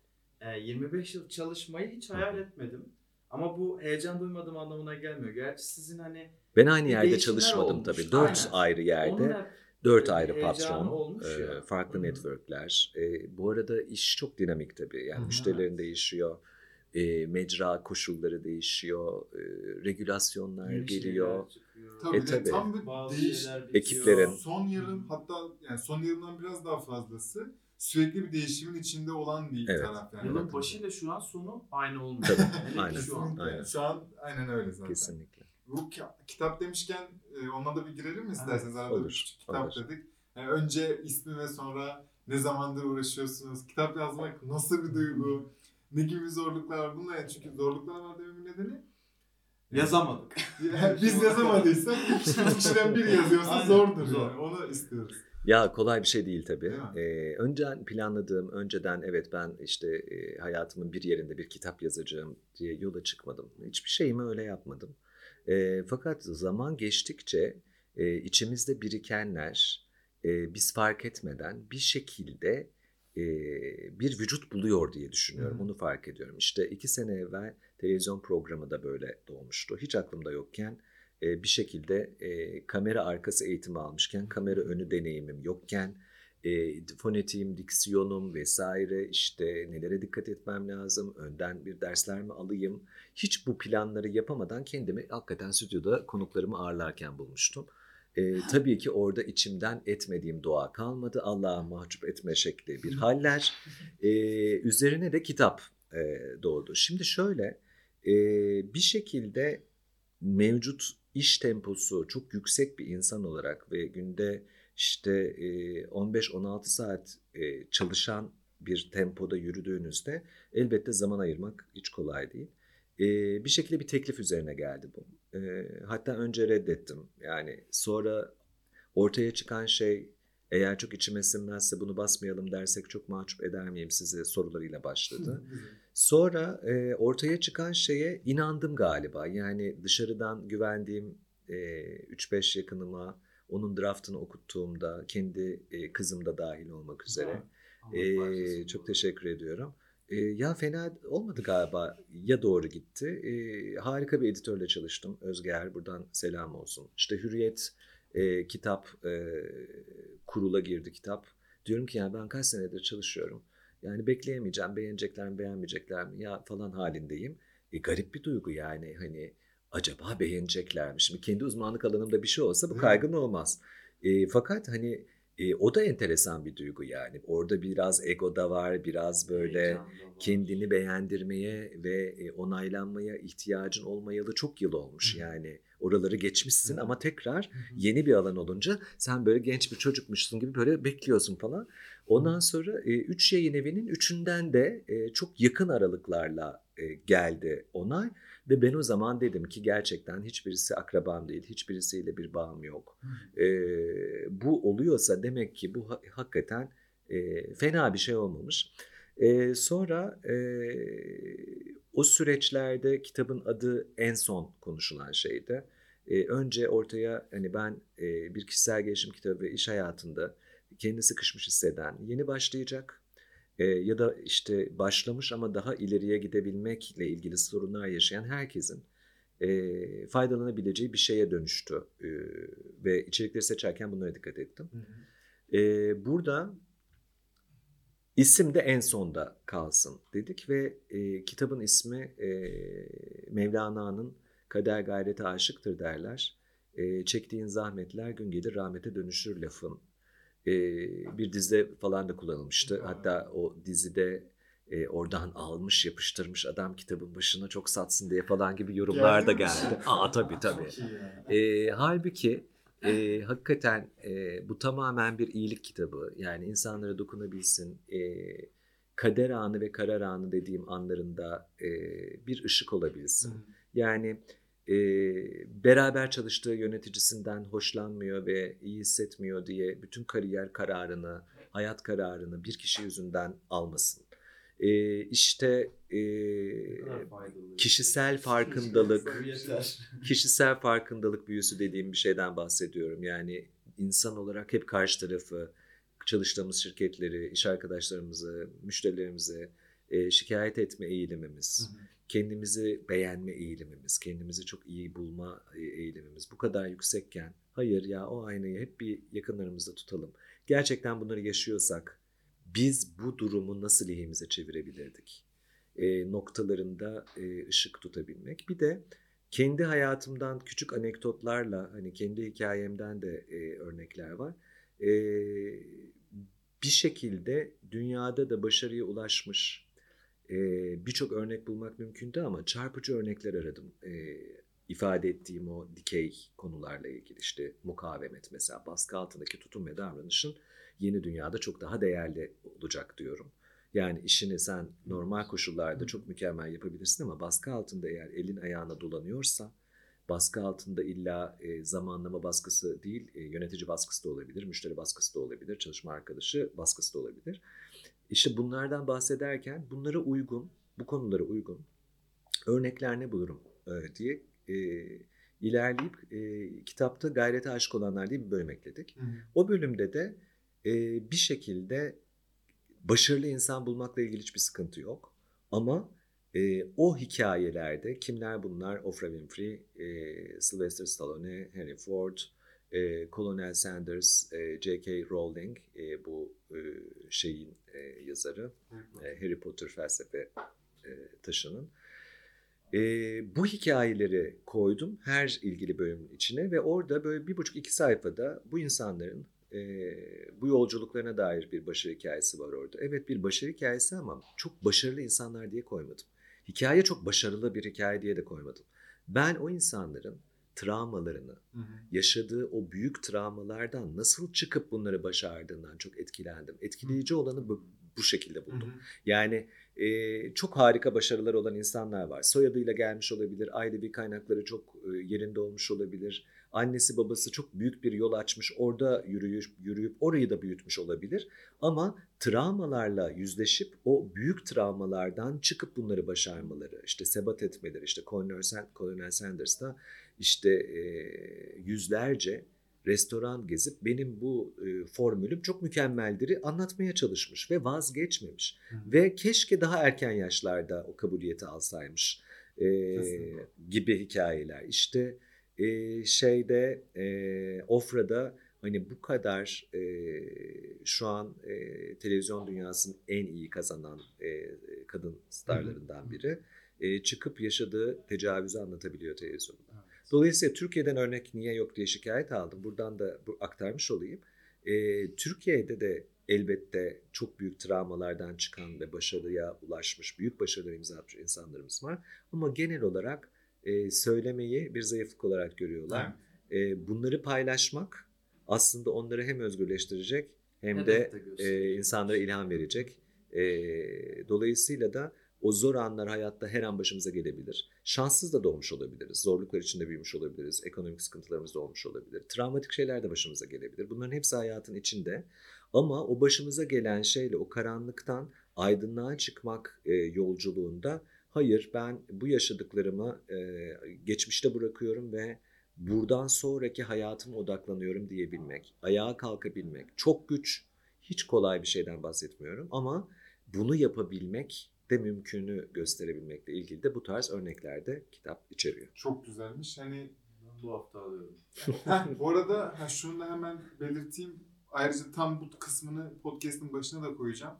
25 yıl çalışmayı hiç hayal etmedim. Ama bu heyecan duymadığım anlamına gelmiyor. Gerçi sizin hani ben aynı yerde çalışmadım olmuş. tabii. Dört ayrı yerde. Dört ayrı patron, e, farklı Hı-hı. networkler. E, bu arada iş çok dinamik tabii. Yani Hı-hı. müşterilerin değişiyor, e, mecra koşulları değişiyor, e, regülasyonlar Yeni geliyor. Tabii, e, tabii. tam bir Bazı değiş ekiplerin. Son yarım hatta yani son yarımdan biraz daha fazlası sürekli bir değişimin içinde olan bir evet. taraf yani. Yılın başıyla şu an sonu aynı olmuyor. Tabii, aynen. Şu an, aynen. şu an aynen öyle zaten. Kesinlikle. Bu kitap demişken e, ona da bir girelim mi isterseniz? Arada olur, küçük kitap olur. dedik. Yani önce ismi ve sonra ne zamandır uğraşıyorsunuz? Kitap yazmak nasıl bir duygu? ne gibi zorluklar var? Bunlar yani çünkü zorluklar var dememin nedeni Yazamadık. Biz yazamadıysak iki kişiden bir yazıyorsa Aynen, zordur zor. yani. Onu istiyoruz. Ya kolay bir şey değil tabii. Değil ee, önceden planladığım, önceden evet ben işte e, hayatımın bir yerinde bir kitap yazacağım diye yola çıkmadım. Hiçbir şeyimi öyle yapmadım. E, fakat zaman geçtikçe e, içimizde birikenler e, biz fark etmeden bir şekilde e, bir vücut buluyor diye düşünüyorum. Onu fark ediyorum. İşte iki sene evvel televizyon programı da böyle doğmuştu. Hiç aklımda yokken e, bir şekilde e, kamera arkası eğitimi almışken, kamera önü deneyimim yokken, e, fonetiğim, diksiyonum vesaire işte nelere dikkat etmem lazım, önden bir dersler mi alayım. Hiç bu planları yapamadan kendimi hakikaten stüdyoda konuklarımı ağırlarken bulmuştum. E, tabii ki orada içimden etmediğim dua kalmadı. Allah'a mahcup etme şekli bir haller. E, üzerine de kitap e, doğdu. Şimdi şöyle e, bir şekilde mevcut iş temposu çok yüksek bir insan olarak ve günde işte 15-16 saat çalışan bir tempoda yürüdüğünüzde elbette zaman ayırmak hiç kolay değil. Bir şekilde bir teklif üzerine geldi bu. Hatta önce reddettim. Yani sonra ortaya çıkan şey eğer çok içime sinmezse bunu basmayalım dersek çok mahcup eder miyim size sorularıyla başladı. Sonra e, ortaya çıkan şeye inandım galiba. Yani dışarıdan güvendiğim e, 3-5 yakınıma onun draftını okuttuğumda kendi e, kızım da dahil olmak üzere. E, çok teşekkür ediyorum. E, ya fena olmadı galiba. Ya doğru gitti. E, harika bir editörle çalıştım. Özge Er buradan selam olsun. İşte Hürriyet e, kitap e, kurula girdi kitap. Diyorum ki yani ben kaç senedir çalışıyorum. Yani bekleyemeyeceğim. Beğenecekler mi beğenmeyecekler mi ya falan halindeyim. E, garip bir duygu yani hani acaba beğenecekler mi? Şimdi kendi uzmanlık alanımda bir şey olsa bu kaygın olmaz. E, fakat hani e, o da enteresan bir duygu yani. Orada biraz ego da var, biraz böyle kendini beğendirmeye ve e, onaylanmaya ihtiyacın olmayalı çok yıl olmuş. Hı. Yani oraları geçmişsin Hı. ama tekrar Hı. yeni bir alan olunca sen böyle genç bir çocukmuşsun gibi böyle bekliyorsun falan. Ondan sonra e, üç yayın evinin üçünden de e, çok yakın aralıklarla e, geldi onay. Ve ben o zaman dedim ki gerçekten hiçbirisi akrabam değil, hiçbirisiyle bir bağım yok. E, bu oluyorsa demek ki bu ha- hakikaten e, fena bir şey olmamış. E, sonra e, o süreçlerde kitabın adı en son konuşulan şeydi. E, önce ortaya hani ben e, bir kişisel gelişim kitabı ve iş hayatında kendini sıkışmış hisseden, yeni başlayacak e, ya da işte başlamış ama daha ileriye gidebilmekle ilgili sorunlar yaşayan herkesin e, faydalanabileceği bir şeye dönüştü. E, ve içerikleri seçerken bunlara dikkat ettim. E, burada isim de en sonda kalsın dedik ve e, kitabın ismi e, Mevlana'nın Kader gayrete aşıktır derler. E, çektiğin zahmetler gün gelir rahmete dönüşür lafın e, bir dizide falan da kullanılmıştı. Hatta o dizide e, oradan almış yapıştırmış adam kitabın başına çok satsın diye falan gibi yorumlar da Geldi. Aa tabii tabii. E, halbuki e, hakikaten e, bu tamamen bir iyilik kitabı. Yani insanlara dokunabilsin. E, kader anı ve karar anı dediğim anlarında e, bir ışık olabilsin. Yani e, beraber çalıştığı yöneticisinden hoşlanmıyor ve iyi hissetmiyor diye bütün kariyer kararını, hayat kararını bir kişi yüzünden almasın. E, işte e, kişisel farkındalık, Bu yeter. kişisel farkındalık büyüsü dediğim bir şeyden bahsediyorum. Yani insan olarak hep karşı tarafı, çalıştığımız şirketleri, iş arkadaşlarımızı, müşterilerimizi e, şikayet etme eğilimimiz, kendimizi beğenme eğilimimiz, kendimizi çok iyi bulma e, eğilimimiz bu kadar yüksekken hayır ya o aynayı hep bir yakınlarımızda tutalım. Gerçekten bunları yaşıyorsak biz bu durumu nasıl lehimize çevirebilirdik? E, noktalarında e, ışık tutabilmek. Bir de kendi hayatımdan küçük anekdotlarla hani kendi hikayemden de e, örnekler var. E, bir şekilde dünyada da başarıya ulaşmış e, birçok örnek bulmak mümkündü ama çarpıcı örnekler aradım. E, ifade ettiğim o dikey konularla ilgili işte mukavemet mesela baskı altındaki tutum ve davranışın yeni dünyada çok daha değerli olacak diyorum. Yani işini sen normal koşullarda çok mükemmel yapabilirsin ama baskı altında eğer elin ayağına dolanıyorsa baskı altında illa e, zamanlama baskısı değil e, yönetici baskısı da olabilir, müşteri baskısı da olabilir, çalışma arkadaşı baskısı da olabilir. İşte bunlardan bahsederken bunlara uygun, bu konulara uygun örnekler ne bulurum e, diye e, ilerleyip e, kitapta gayrete aşık olanlar diye bir bölüm ekledik. O bölümde de e, bir şekilde başarılı insan bulmakla ilgili hiçbir sıkıntı yok. Ama e, o hikayelerde kimler bunlar? Oprah Winfrey, e, Sylvester Stallone, Henry Ford, e, Colonel Sanders, e, J.K. Rowling e, bu e, şeyin e, yazarı, e, Harry Potter felsefe e, taşının. E, bu hikayeleri koydum her ilgili bölümün içine ve orada böyle bir buçuk iki sayfada bu insanların e, bu yolculuklarına dair bir başarı hikayesi var orada. Evet bir başarı hikayesi ama çok başarılı insanlar diye koymadım. Hikaye çok başarılı bir hikaye diye de koymadım. Ben o insanların travmalarını, yaşadığı o büyük travmalardan nasıl çıkıp bunları başardığından çok etkilendim. Etkileyici olanı bu, bu şekilde buldum. Yani e, çok harika başarılar olan insanlar var. Soyadıyla gelmiş olabilir, ailevi kaynakları çok e, yerinde olmuş olabilir. Annesi babası çok büyük bir yol açmış, orada yürüyüp, yürüyüp orayı da büyütmüş olabilir. Ama travmalarla yüzleşip o büyük travmalardan çıkıp bunları başarmaları, işte sebat etmeleri, işte Colonel Sanders'ta işte e, yüzlerce restoran gezip benim bu e, formülüm çok mükemmeldir'i anlatmaya çalışmış ve vazgeçmemiş. Hı. Ve keşke daha erken yaşlarda o kabuliyeti alsaymış e, Kesinlikle. gibi hikayeler. İşte e, şeyde e, Ofra'da hani bu kadar e, şu an e, televizyon dünyasının en iyi kazanan e, kadın starlarından biri e, çıkıp yaşadığı tecavüzü anlatabiliyor televizyonda. Dolayısıyla Türkiye'den örnek niye yok diye şikayet aldım. Buradan da bu, aktarmış olayım. E, Türkiye'de de elbette çok büyük travmalardan çıkan ve başarıya ulaşmış, büyük başarılar imza atmış insanlarımız var. Ama genel olarak e, söylemeyi bir zayıflık olarak görüyorlar. E, bunları paylaşmak aslında onları hem özgürleştirecek hem Hedef de de e, insanlara ilham verecek. E, dolayısıyla da o zor anlar hayatta her an başımıza gelebilir. Şanssız da doğmuş olabiliriz. Zorluklar içinde büyümüş olabiliriz. Ekonomik sıkıntılarımız da olmuş olabilir. Travmatik şeyler de başımıza gelebilir. Bunların hepsi hayatın içinde. Ama o başımıza gelen şeyle o karanlıktan aydınlığa çıkmak e, yolculuğunda hayır ben bu yaşadıklarımı e, geçmişte bırakıyorum ve buradan sonraki hayatıma odaklanıyorum diyebilmek, ayağa kalkabilmek çok güç, hiç kolay bir şeyden bahsetmiyorum ama bunu yapabilmek de mümkünü gösterebilmekle ilgili de bu tarz örneklerde kitap içeriyor. Çok güzelmiş. Hani bu hafta alıyorum. Heh, bu arada ha, şunu da hemen belirteyim. Ayrıca tam bu kısmını podcast'ın başına da koyacağım.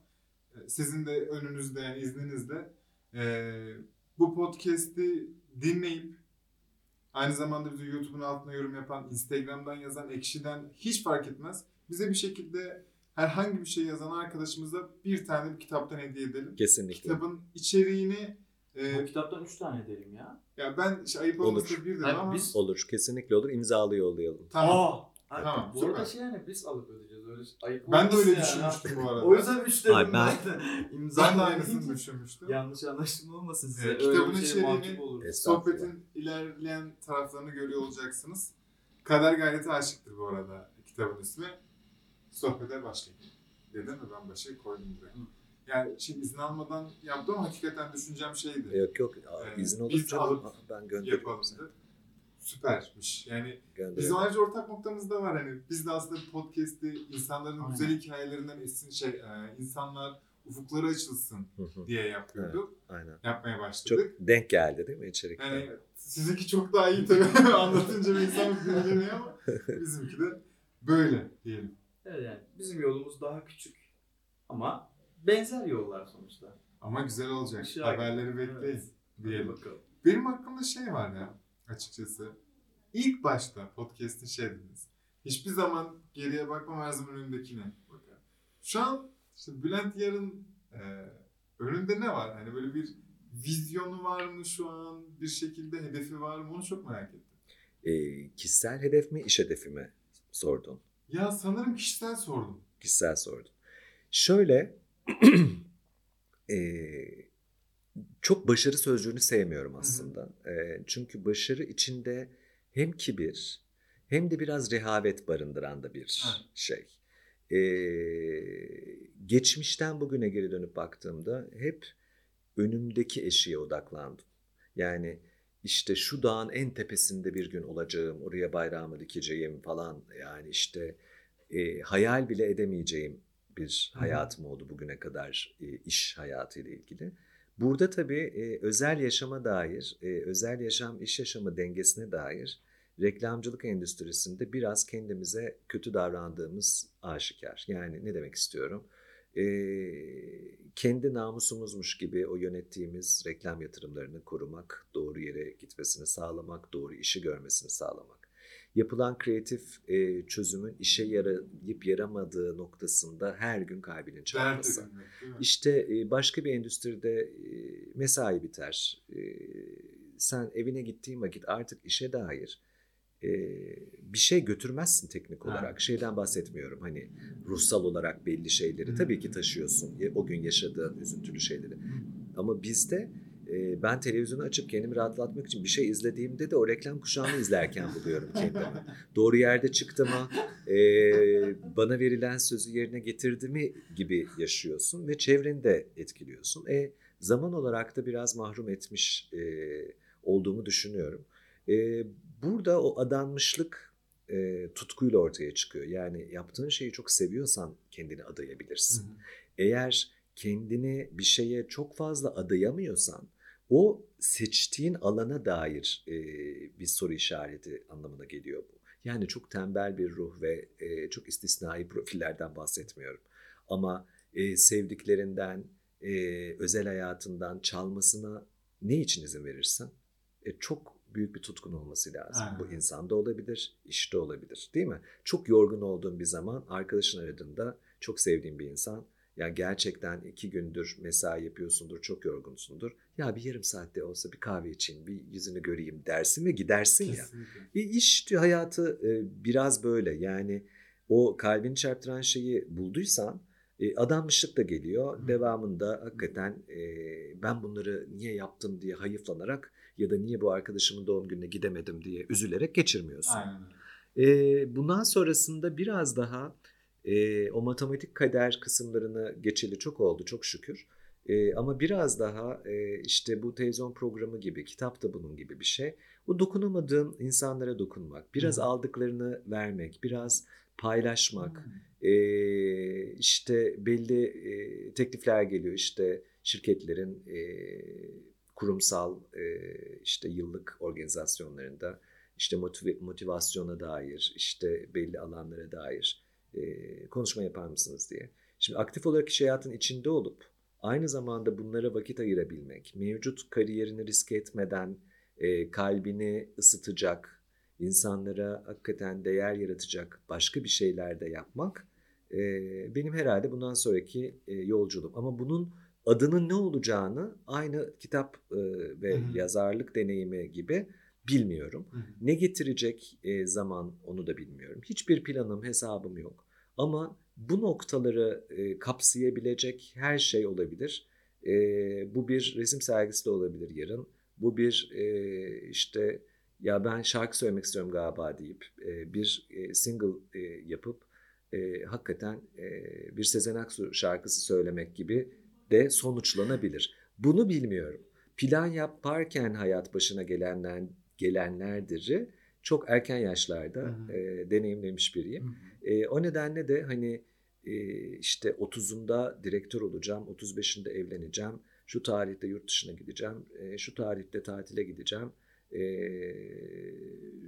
Ee, Sizin de önünüzde yani izninizde ee, bu podcast'i dinleyip aynı zamanda bizi YouTube'un altına yorum yapan, Instagram'dan yazan, Ekşi'den hiç fark etmez. Bize bir şekilde herhangi bir şey yazan arkadaşımıza bir tane bir kitaptan hediye edelim. Kesinlikle. Kitabın içeriğini ee, Bu kitaptan 3 tane derim ya. ya ben işte ayıp Olur. olmasın bir dedim Hayır, ama biz- Olur, kesinlikle olur. İmzalı yollayalım. tamam. Aa! Ha, Tamam, Bu arada şey yani biz alıp ödeyeceğiz. Öyle ayıp Ben de öyle yani. düşünmüştüm bu arada. O yüzden 3 dedim Ay, ben. İmza Ben de da aynısını düşünmüştüm. Yanlış anlaşılma olmasın size. Ee, Öyle kitabın şey içeriğini-. Sohbetin ilerleyen taraflarını görüyor olacaksınız. Kader gayreti aşıktır bu arada kitabın ismi. Sohbete başlayın. Dedim mi ben başa koydum direkt. Hı. Yani şimdi izin almadan yaptım ama hakikaten düşüneceğim şeydi. Yok yok Ee, izin olur biz canım. alıp ben gönderirim. Yapalım. Süpermiş. Yani bizim ayrıca ortak noktamız da var hani biz de aslında podcast'i insanların Aynen. güzel hikayelerinden esin şey e, insanlar ufukları açılsın diye yapıyorduk. Aynen. Yapmaya Çok başladık. denk geldi değil mi içerikler? Yani sizinki çok daha iyi tabii anlatınca bir insan dinleniyor ama bizimki de böyle diyelim. Evet yani bizim yolumuz daha küçük. Ama benzer yollar sonuçta. Ama güzel olacak. Işığa- Haberleri bekleyin Evet. Diyelim. bakalım. Benim aklımda şey var ya açıkçası. İlk başta podcast'in şey dediniz. Hiçbir zaman geriye bakmam her zaman önündekine bakarım. Şu an işte Bülent Yarın e, önünde ne var? Hani böyle bir vizyonu var mı şu an? Bir şekilde hedefi var mı? Onu çok merak ettim. Ee, kişisel hedef mi, iş hedefi mi sordun? Ya sanırım kişisel sordum. Kişisel sordum. Şöyle, eee, çok başarı sözcüğünü sevmiyorum aslında. Eee, çünkü başarı içinde hem kibir hem de biraz rehavet barındıran da bir Evet. şey. Eee, geçmişten bugüne geri dönüp baktığımda hep önümdeki eşiğe odaklandım. Yani işte şu dağın en tepesinde bir gün olacağım, oraya bayrağımı dikeceğim falan. Yani işte e, hayal bile edemeyeceğim bir Hı hı. hayatım oldu bugüne kadar e, iş hayatıyla ilgili. Burada tabii e, özel yaşama dair, e, özel yaşam iş yaşamı dengesine dair reklamcılık endüstrisinde biraz kendimize kötü davrandığımız aşikar. Yani ne demek istiyorum? E, kendi namusumuzmuş gibi o yönettiğimiz reklam yatırımlarını korumak, doğru yere gitmesini sağlamak, doğru işi görmesini sağlamak. Yapılan kreatif e, çözümün işe yarayıp yaramadığı noktasında her gün kalbinin çarpması. mi? İşte e, başka bir endüstride e, mesai biter. E, Sen evine gittiğin vakit artık işe dair e, bir şey götürmezsin teknik Ha. olarak. Şeyden bahsetmiyorum hani ruhsal olarak belli şeyleri Hı. tabii ki taşıyorsun. Ya- O gün yaşadığın üzüntülü şeyleri. Ama bizde e, ben televizyonu açıp kendimi rahatlatmak için bir şey izlediğimde de o reklam kuşağını izlerken buluyorum kendimi. Doğru yerde çıktı mı, e, bana verilen sözü yerine getirdi mi gibi yaşıyorsun ve çevreni de etkiliyorsun. E, zaman olarak da biraz mahrum etmiş e, olduğumu düşünüyorum. E, burada o adanmışlık e, tutkuyla ortaya çıkıyor. Yani yaptığın şeyi çok seviyorsan kendini Hı adayabilirsin. hı. Eğer kendini bir şeye çok fazla adayamıyorsan o seçtiğin alana dair e, bir soru işareti anlamına geliyor bu. Yani çok tembel bir ruh ve e, çok istisnai profillerden bahsetmiyorum. Ama e, sevdiklerinden, e, özel hayatından çalmasına ne için izin verirsin? E, çok büyük bir tutkun olması lazım. Aynen. Bu insanda olabilir, işte olabilir değil mi? Çok yorgun olduğun bir zaman arkadaşın aradığında çok sevdiğin bir insan ya gerçekten iki gündür mesai yapıyorsundur, çok yorgunsundur. Ya bir yarım saatte olsa bir kahve için, bir yüzünü göreyim dersin ve gidersin ya. Kesinlikle. Bir iş hayatı e, biraz böyle yani o kalbini çarptıran şeyi bulduysan e, adanmışlık da geliyor. Hı. Devamında hakikaten e, ben bunları niye yaptım diye hayıflanarak ya da niye bu arkadaşımın doğum gününe gidemedim diye üzülerek geçirmiyorsun. Aynen. E, bundan sonrasında biraz daha e, o matematik kader kısımlarını geçeli çok oldu çok şükür. E, ama biraz daha e, işte bu televizyon programı gibi, kitap da bunun gibi bir şey. O dokunamadığın insanlara dokunmak, biraz Hı. aldıklarını vermek, biraz paylaşmak. Hı. E, işte belli e, teklifler geliyor işte şirketlerin e, kurumsal e, işte yıllık organizasyonlarında işte motive, motivasyona dair işte belli alanlara dair e, konuşma yapar mısınız diye. Şimdi aktif olarak iş hayatın içinde olup aynı zamanda bunlara vakit ayırabilmek, mevcut kariyerini riske etmeden e, kalbini ısıtacak, insanlara hakikaten değer yaratacak başka bir şeyler de yapmak e, benim herhalde bundan sonraki e, yolculuğum. Ama bunun adının ne olacağını aynı kitap e, ve Hı hı. yazarlık deneyimi gibi bilmiyorum. Hı hı. Ne getirecek e, zaman onu da bilmiyorum. Hiçbir planım, hesabım yok. Ama bu noktaları e, kapsayabilecek her şey olabilir. E, bu bir resim sergisi de olabilir yarın. Bu bir e, işte ya ben şarkı söylemek istiyorum galiba deyip e, bir e, single e, yapıp e, hakikaten e, bir Sezen Aksu şarkısı söylemek gibi de sonuçlanabilir. Bunu bilmiyorum. Plan yaparken hayat başına gelenler gelenlerdir çok erken yaşlarda e, deneyimlemiş biriyim. Hı. E, o nedenle de hani e, işte 30'umda direktör olacağım, 35'inde evleneceğim, şu tarihte yurt dışına gideceğim, e, şu tarihte tatile gideceğim, e,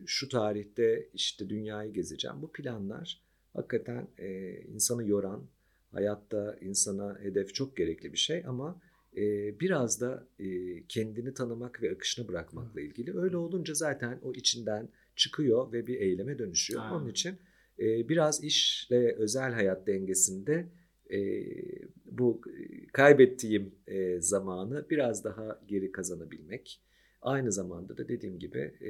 şu tarihte işte dünyayı gezeceğim. Bu planlar hakikaten e, insanı yoran, hayatta insana hedef çok gerekli bir şey ama e, biraz da e, kendini tanımak ve akışını bırakmakla ilgili. Öyle olunca zaten o içinden çıkıyor ve bir eyleme dönüşüyor. Aynen. Onun için e, biraz işle özel hayat dengesinde e, bu kaybettiğim e, zamanı biraz daha geri kazanabilmek. Aynı zamanda da dediğim gibi e,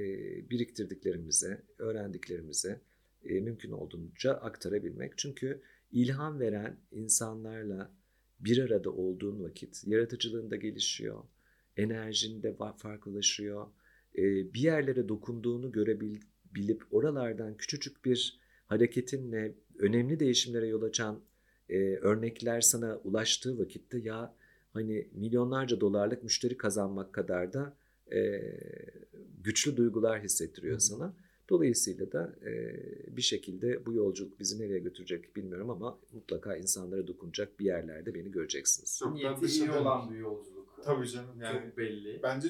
biriktirdiklerimize, öğrendiklerimize e, mümkün olduğunca aktarabilmek. Çünkü ilham veren insanlarla bir arada olduğun vakit yaratıcılığın da gelişiyor, enerjin de fa- farklılaşıyor. Bir yerlere dokunduğunu görebilip oralardan küçücük bir hareketinle önemli değişimlere yol açan e, örnekler sana ulaştığı vakitte ya hani milyonlarca dolarlık müşteri kazanmak kadar da e, güçlü duygular hissettiriyor Hı hı. sana. Dolayısıyla da e, bir şekilde bu yolculuk bizi nereye götürecek bilmiyorum ama mutlaka insanlara dokunacak bir yerlı beni göreceksiniz. Çok Niyeti iyi dışında- olan bir yolculuk. Tabii canım yani Çok belli. bence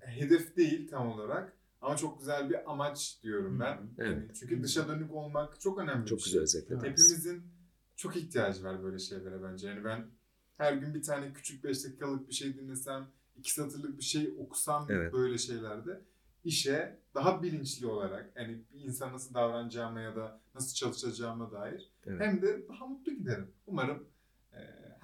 hedef değil tam olarak ama çok güzel bir amaç diyorum ben. Evet. Yani çünkü dışa dönük olmak çok önemli Çok bir güzel şey. özetlediniz. Hepimizin çok ihtiyacı var böyle şeylere bence. Yani ben her gün bir tane küçük 5 dakikalık bir şey dinlesem, iki satırlık bir şey okusam Evet. böyle şeylerde işe daha bilinçli olarak yani bir insan nasıl davranacağıma ya da nasıl çalışacağıma dair Evet. hem de daha mutlu giderim. Umarım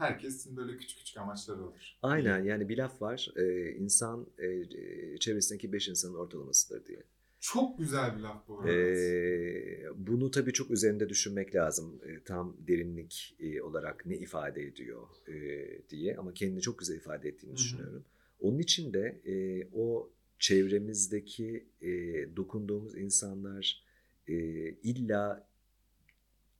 herkesin böyle küçük küçük amaçları olur. Aynen yani bir laf var e, insan e, e, çevresindeki beş insanın ortalamasıdır diye. Çok güzel bir laf bu arada. Ee, bunu tabii çok üzerinde düşünmek lazım. Ee, tam derinlik e, olarak ne ifade ediyor e, diye ama kendini çok güzel ifade ettiğini Hı hı. düşünüyorum. Onun için de e, o çevremizdeki e, dokunduğumuz insanlar e, illa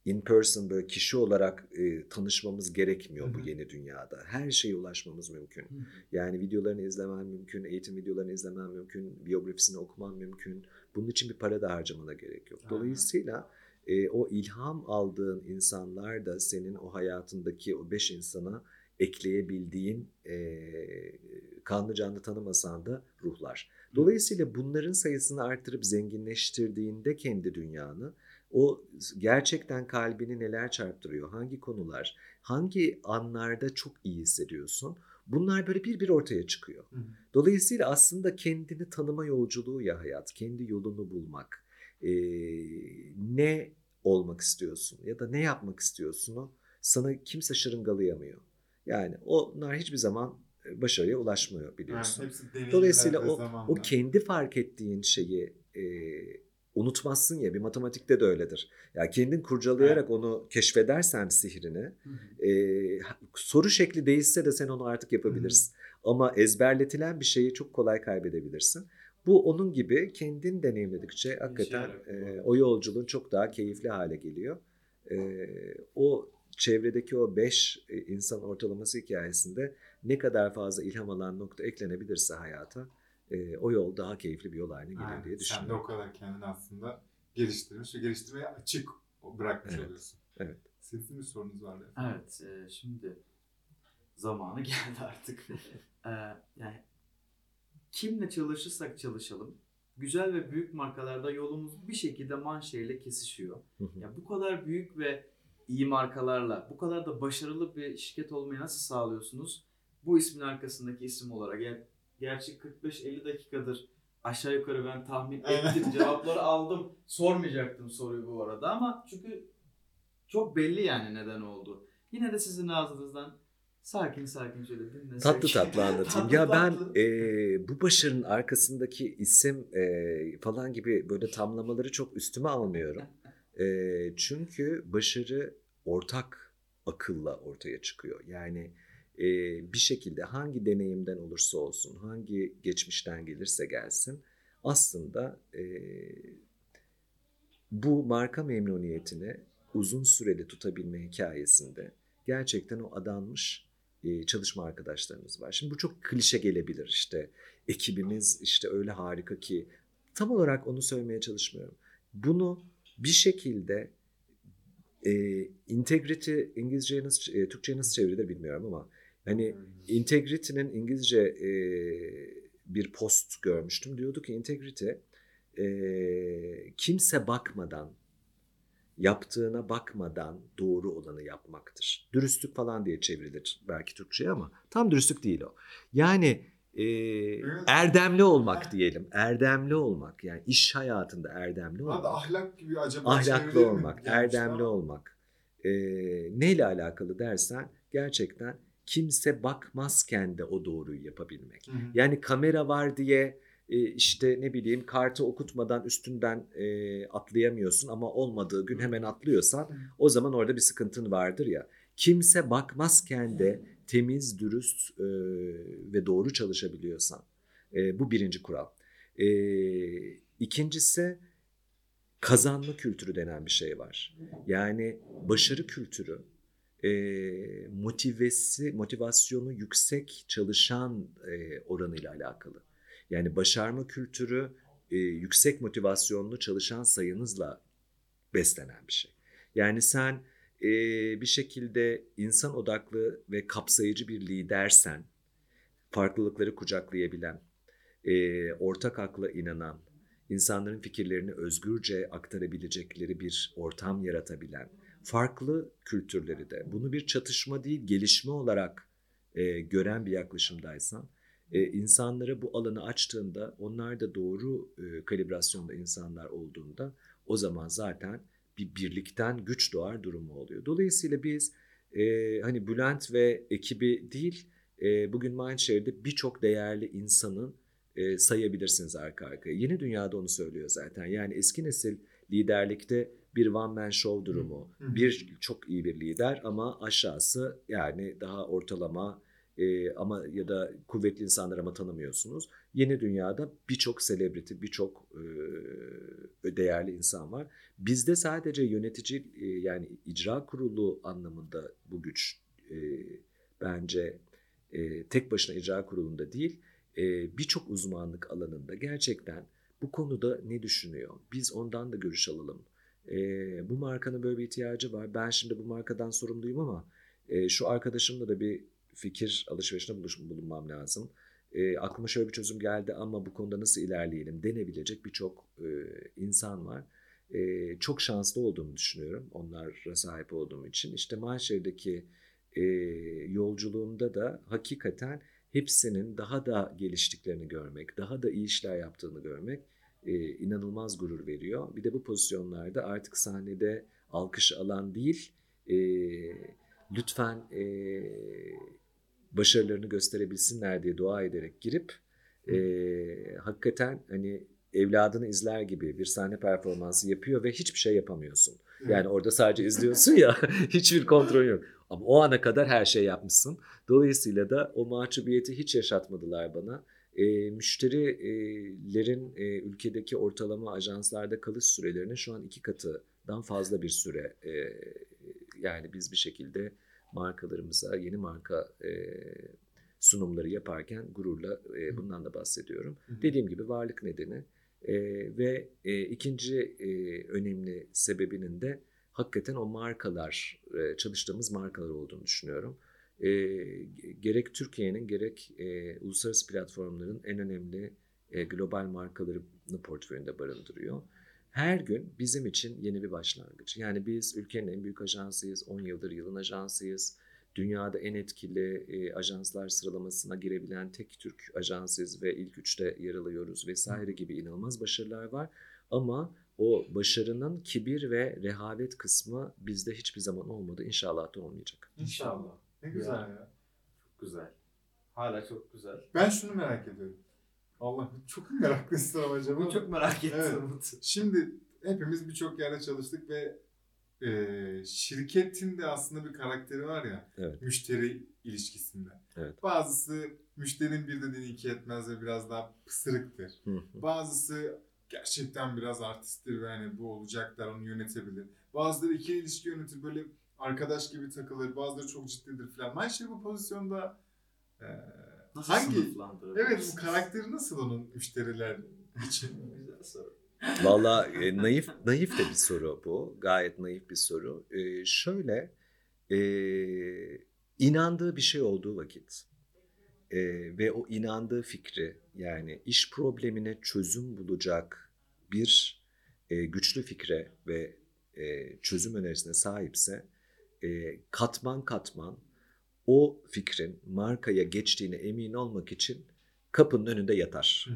in person böyle kişi olarak e, tanışmamız gerekmiyor Hı bu yeni dünyada. Her şeye ulaşmamız mümkün. Hı hı. Yani videolarını izlemen mümkün, eğitim videolarını izlemen mümkün, biyografisini okuman mümkün. Bunun için bir para da harcamana gerek yok. Dolayısıyla e, o ilham aldığın insanlar da senin o hayatındaki o beş insana ekleyebildiğin e, kanlı canlı tanımasan da ruhlar. Dolayısıyla bunların sayısını arttırıp zenginleştirdiğinde kendi dünyanı o gerçekten kalbini neler çarptırıyor, hangi konular, hangi anlarda çok iyi hissediyorsun. Bunlar böyle bir bir ortaya çıkıyor. Hı hı. Dolayısıyla aslında kendini tanıma yolculuğu ya hayat, kendi yolunu bulmak. Ee, ne olmak istiyorsun ya da ne yapmak istiyorsun sana kimse şırıngalayamıyor. Yani onlar hiçbir zaman e, başarıya ulaşmıyor biliyorsun. Deneyimler Dolayısıyla o, zamanla. o kendi fark ettiğin şeyi e, unutmazsın ya bir matematikte de öyledir. Ya kendin kurcalayarak onu keşfedersen sihrini e, soru şekli değişse de sen onu artık yapabilirsin. Ama ezberletilen bir şeyi çok kolay kaybedebilirsin. Bu onun gibi kendin deneyimledikçe hakikaten e, o yolculuğun çok daha keyifli hale geliyor. E, o çevredeki o beş e, insan ortalaması hikayesinde ne kadar fazla ilham alan nokta eklenebilirse hayata e, o yol daha keyifli bir yol haline Aynen. diye Sen de düşünüyorum. o kadar kendini aslında geliştirmiş ve geliştirmeye açık bırakmış Evet. oluyorsun. Evet. Sizin bir sorunuz vardı. Evet, e, şimdi zamanı geldi artık. E, yani kimle çalışırsak çalışalım, güzel ve büyük markalarda yolumuz bir şekilde manşeyle kesişiyor. Hı hı. Ya bu kadar büyük ve iyi markalarla, bu kadar da başarılı bir şirket olmayı nasıl sağlıyorsunuz? Bu ismin arkasındaki isim olarak. Yani gerçi 45-50 dakikadır aşağı yukarı ben tahmin ettim, cevapları aldım. Sormayacaktım soruyu bu arada ama çünkü çok belli yani neden oldu. Yine de sizin ağzınızdan sakin sakin şöyle dinlesek. Tatlı tatlı anlatayım. Tatlı ya ben tatlı. e, bu başarının arkasındaki isim e, falan gibi böyle tamlamaları çok üstüme almıyorum. E, çünkü başarı ortak akılla ortaya çıkıyor. Yani e, bir şekilde hangi deneyimden olursa olsun, hangi geçmişten gelirse gelsin aslında e, bu marka memnuniyetini uzun süreli tutabilme hikayesinde gerçekten o adanmış e, çalışma arkadaşlarımız var. Şimdi bu çok klişe gelebilir işte ekibimiz işte öyle harika ki tam olarak onu söylemeye çalışmıyorum. Bunu bir şekilde e, integrity İngilizceye nasıl, e, Türkçe'ye nasıl çevrilir bilmiyorum ama hani Integrity'nin İngilizce e, bir post görmüştüm. Diyordu ki integrity e, kimse bakmadan yaptığına bakmadan doğru olanı yapmaktır. Dürüstlük falan diye çevrilir belki Türkçe'ye ama tam dürüstlük değil o. Yani e, erdemli olmak diyelim. Erdemli olmak yani iş hayatında erdemli olmak. ahlak gibi acaba Ahlaklı mi olmak, gelmişti erdemli olmak. E, neyle alakalı dersen gerçekten kimse bakmazken de o doğruyu yapabilmek. Hı hı. Yani kamera var diye e, işte ne bileyim kartı okutmadan üstünden e, atlayamıyorsun ama olmadığı gün hemen atlıyorsan o zaman orada bir sıkıntın vardır ya. Kimse bakmazken de temiz, dürüst e, ve doğru çalışabiliyorsan e, bu birinci kural. E, ikincisi kazanma kültürü denen bir şey var. Yani başarı kültürü e, motivesi, motivasyonu yüksek çalışan e, oranıyla alakalı. Yani başarma kültürü e, yüksek motivasyonlu çalışan sayınızla beslenen bir şey. Yani sen e, bir şekilde insan odaklı ve kapsayıcı bir lidersen, farklılıkları kucaklayabilen, e, ortak akla inanan, insanların fikirlerini özgürce aktarabilecekleri bir ortam yaratabilen, farklı kültürleri de bunu bir çatışma değil gelişme olarak e, gören bir yaklaşımdaysan, e, insanlara bu alanı açtığında onlar da doğru e, kalibrasyonda insanlar olduğunda o zaman zaten bir birlikten güç doğar durumu oluyor. Dolayısıyla biz e, hani Bülent ve ekibi değil e, bugün Mindshare'de birçok değerli insanın e, sayabilirsiniz arka arkaya. Yeni dünyada onu söylüyor zaten. Yani eski nesil liderlikte bir one man show durumu. Hı. Bir çok iyi bir lider ama aşağısı yani daha ortalama e, ama ya da kuvvetli insanlar ama tanımıyorsunuz. Yeni dünyada birçok selebriti, birçok e, değerli insan var. Bizde sadece yönetici e, yani icra kurulu anlamında bu güç e, bence e, tek başına icra kurulunda değil e, birçok uzmanlık alanında gerçekten bu konuda ne düşünüyor? Biz ondan da görüş alalım. E, bu markanın böyle bir ihtiyacı var. Ben şimdi bu markadan sorumluyum ama e, şu arkadaşımla da bir fikir alışverişinde buluş, bulunmam lazım. E, aklıma şöyle bir çözüm geldi ama bu konuda nasıl ilerleyelim denebilecek birçok e, insan var. E, çok şanslı olduğumu düşünüyorum onlara sahip olduğum için. İşte Mahşer'deki e, yolculuğumda da hakikaten hepsinin daha da geliştiklerini görmek, daha da iyi işler yaptığını görmek e, inanılmaz gurur veriyor. Bir de bu pozisyonlarda artık sahnede alkış alan değil, e, lütfen e, başarılarını gösterebilsinler diye dua ederek girip e, hakikaten hani evladını izler gibi bir sahne performansı yapıyor ve hiçbir şey yapamıyorsun. Yani orada sadece izliyorsun ya hiçbir kontrol yok. Ama o ana kadar her şey yapmışsın. Dolayısıyla da o mahcubiyeti hiç yaşatmadılar bana. E, müşterilerin e, ülkedeki ortalama ajanslarda kalış sürelerinin şu an iki katından fazla bir süre. E, yani biz bir şekilde markalarımıza yeni marka e, sunumları yaparken gururla e, bundan da bahsediyorum. Hı hı. Dediğim gibi varlık nedeni e, ve e, ikinci e, önemli sebebinin de hakikaten o markalar, e, çalıştığımız markalar olduğunu düşünüyorum. E, gerek Türkiye'nin gerek e, uluslararası platformların en önemli e, global markalarını portföyünde barındırıyor. Her gün bizim için yeni bir başlangıç. Yani biz ülkenin en büyük ajansıyız, 10 yıldır yılın ajansıyız. Dünyada en etkili e, ajanslar sıralamasına girebilen tek Türk ajansıyız ve ilk üçte yer alıyoruz vesaire gibi inanılmaz başarılar var. Ama o başarının kibir ve rehavet kısmı bizde hiçbir zaman olmadı. İnşallah da olmayacak. İnşallah. Ne güzel ya. Çok güzel. Hala çok güzel. Ben şunu merak ediyorum. Allah çok meraklısın acaba. Bunu çok merak ettim. Evet. Şimdi hepimiz birçok yerde çalıştık ve e, şirketin de aslında bir karakteri var ya Evet. müşteri ilişkisinde. Evet. Bazısı müşterinin bir dediğini iki etmez ve biraz daha pısırıktır. Hı hı. Bazısı gerçekten biraz artisttir ve hani bu olacaklar onu yönetebilir. Bazıları ikili ilişki yönetir böyle arkadaş gibi takılır. Bazıları çok ciddidir falan. Ayşe bu pozisyonda e, Nasıl hangi evet bu karakteri nasıl onun müşteriler için? Güzel soru. Valla e, naif naif de bir soru bu. Gayet naif bir soru. E, şöyle e, inandığı bir şey olduğu vakit e, ve o inandığı fikri yani iş problemine çözüm bulacak bir e, güçlü fikre ve e, çözüm önerisine sahipse e, katman katman o fikrin markaya geçtiğine emin olmak için kapının önünde yatar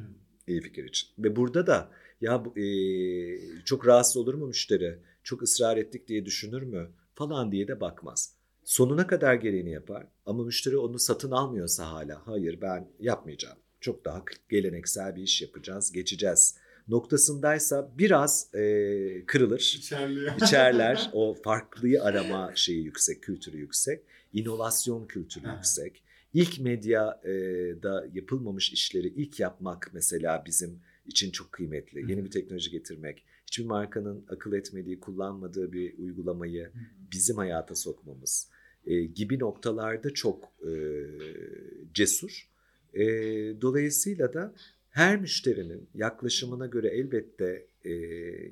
iyi fikir için. Ve burada da ya bu, eee, çok rahatsız olur mu müşteri? Çok ısrar ettik diye düşünür mü? Falan diye de bakmaz. Sonuna kadar gereğini yapar ama müşteri onu satın almıyorsa hala hayır ben yapmayacağım. Çok daha geleneksel bir iş yapacağız, geçeceğiz noktasındaysa biraz eee, kırılır. İçerliyor. İçerler o farklıyı arama şeyi yüksek, kültürü yüksek. inovasyon kültürü yüksek. İlk medyada yapılmamış işleri ilk yapmak mesela bizim için çok kıymetli. Yeni bir teknoloji getirmek, hiçbir markanın akıl etmediği, kullanmadığı bir uygulamayı bizim hayata sokmamız e, gibi noktalarda çok e, cesur. E, dolayısıyla da her müşterinin yaklaşımına göre elbette e,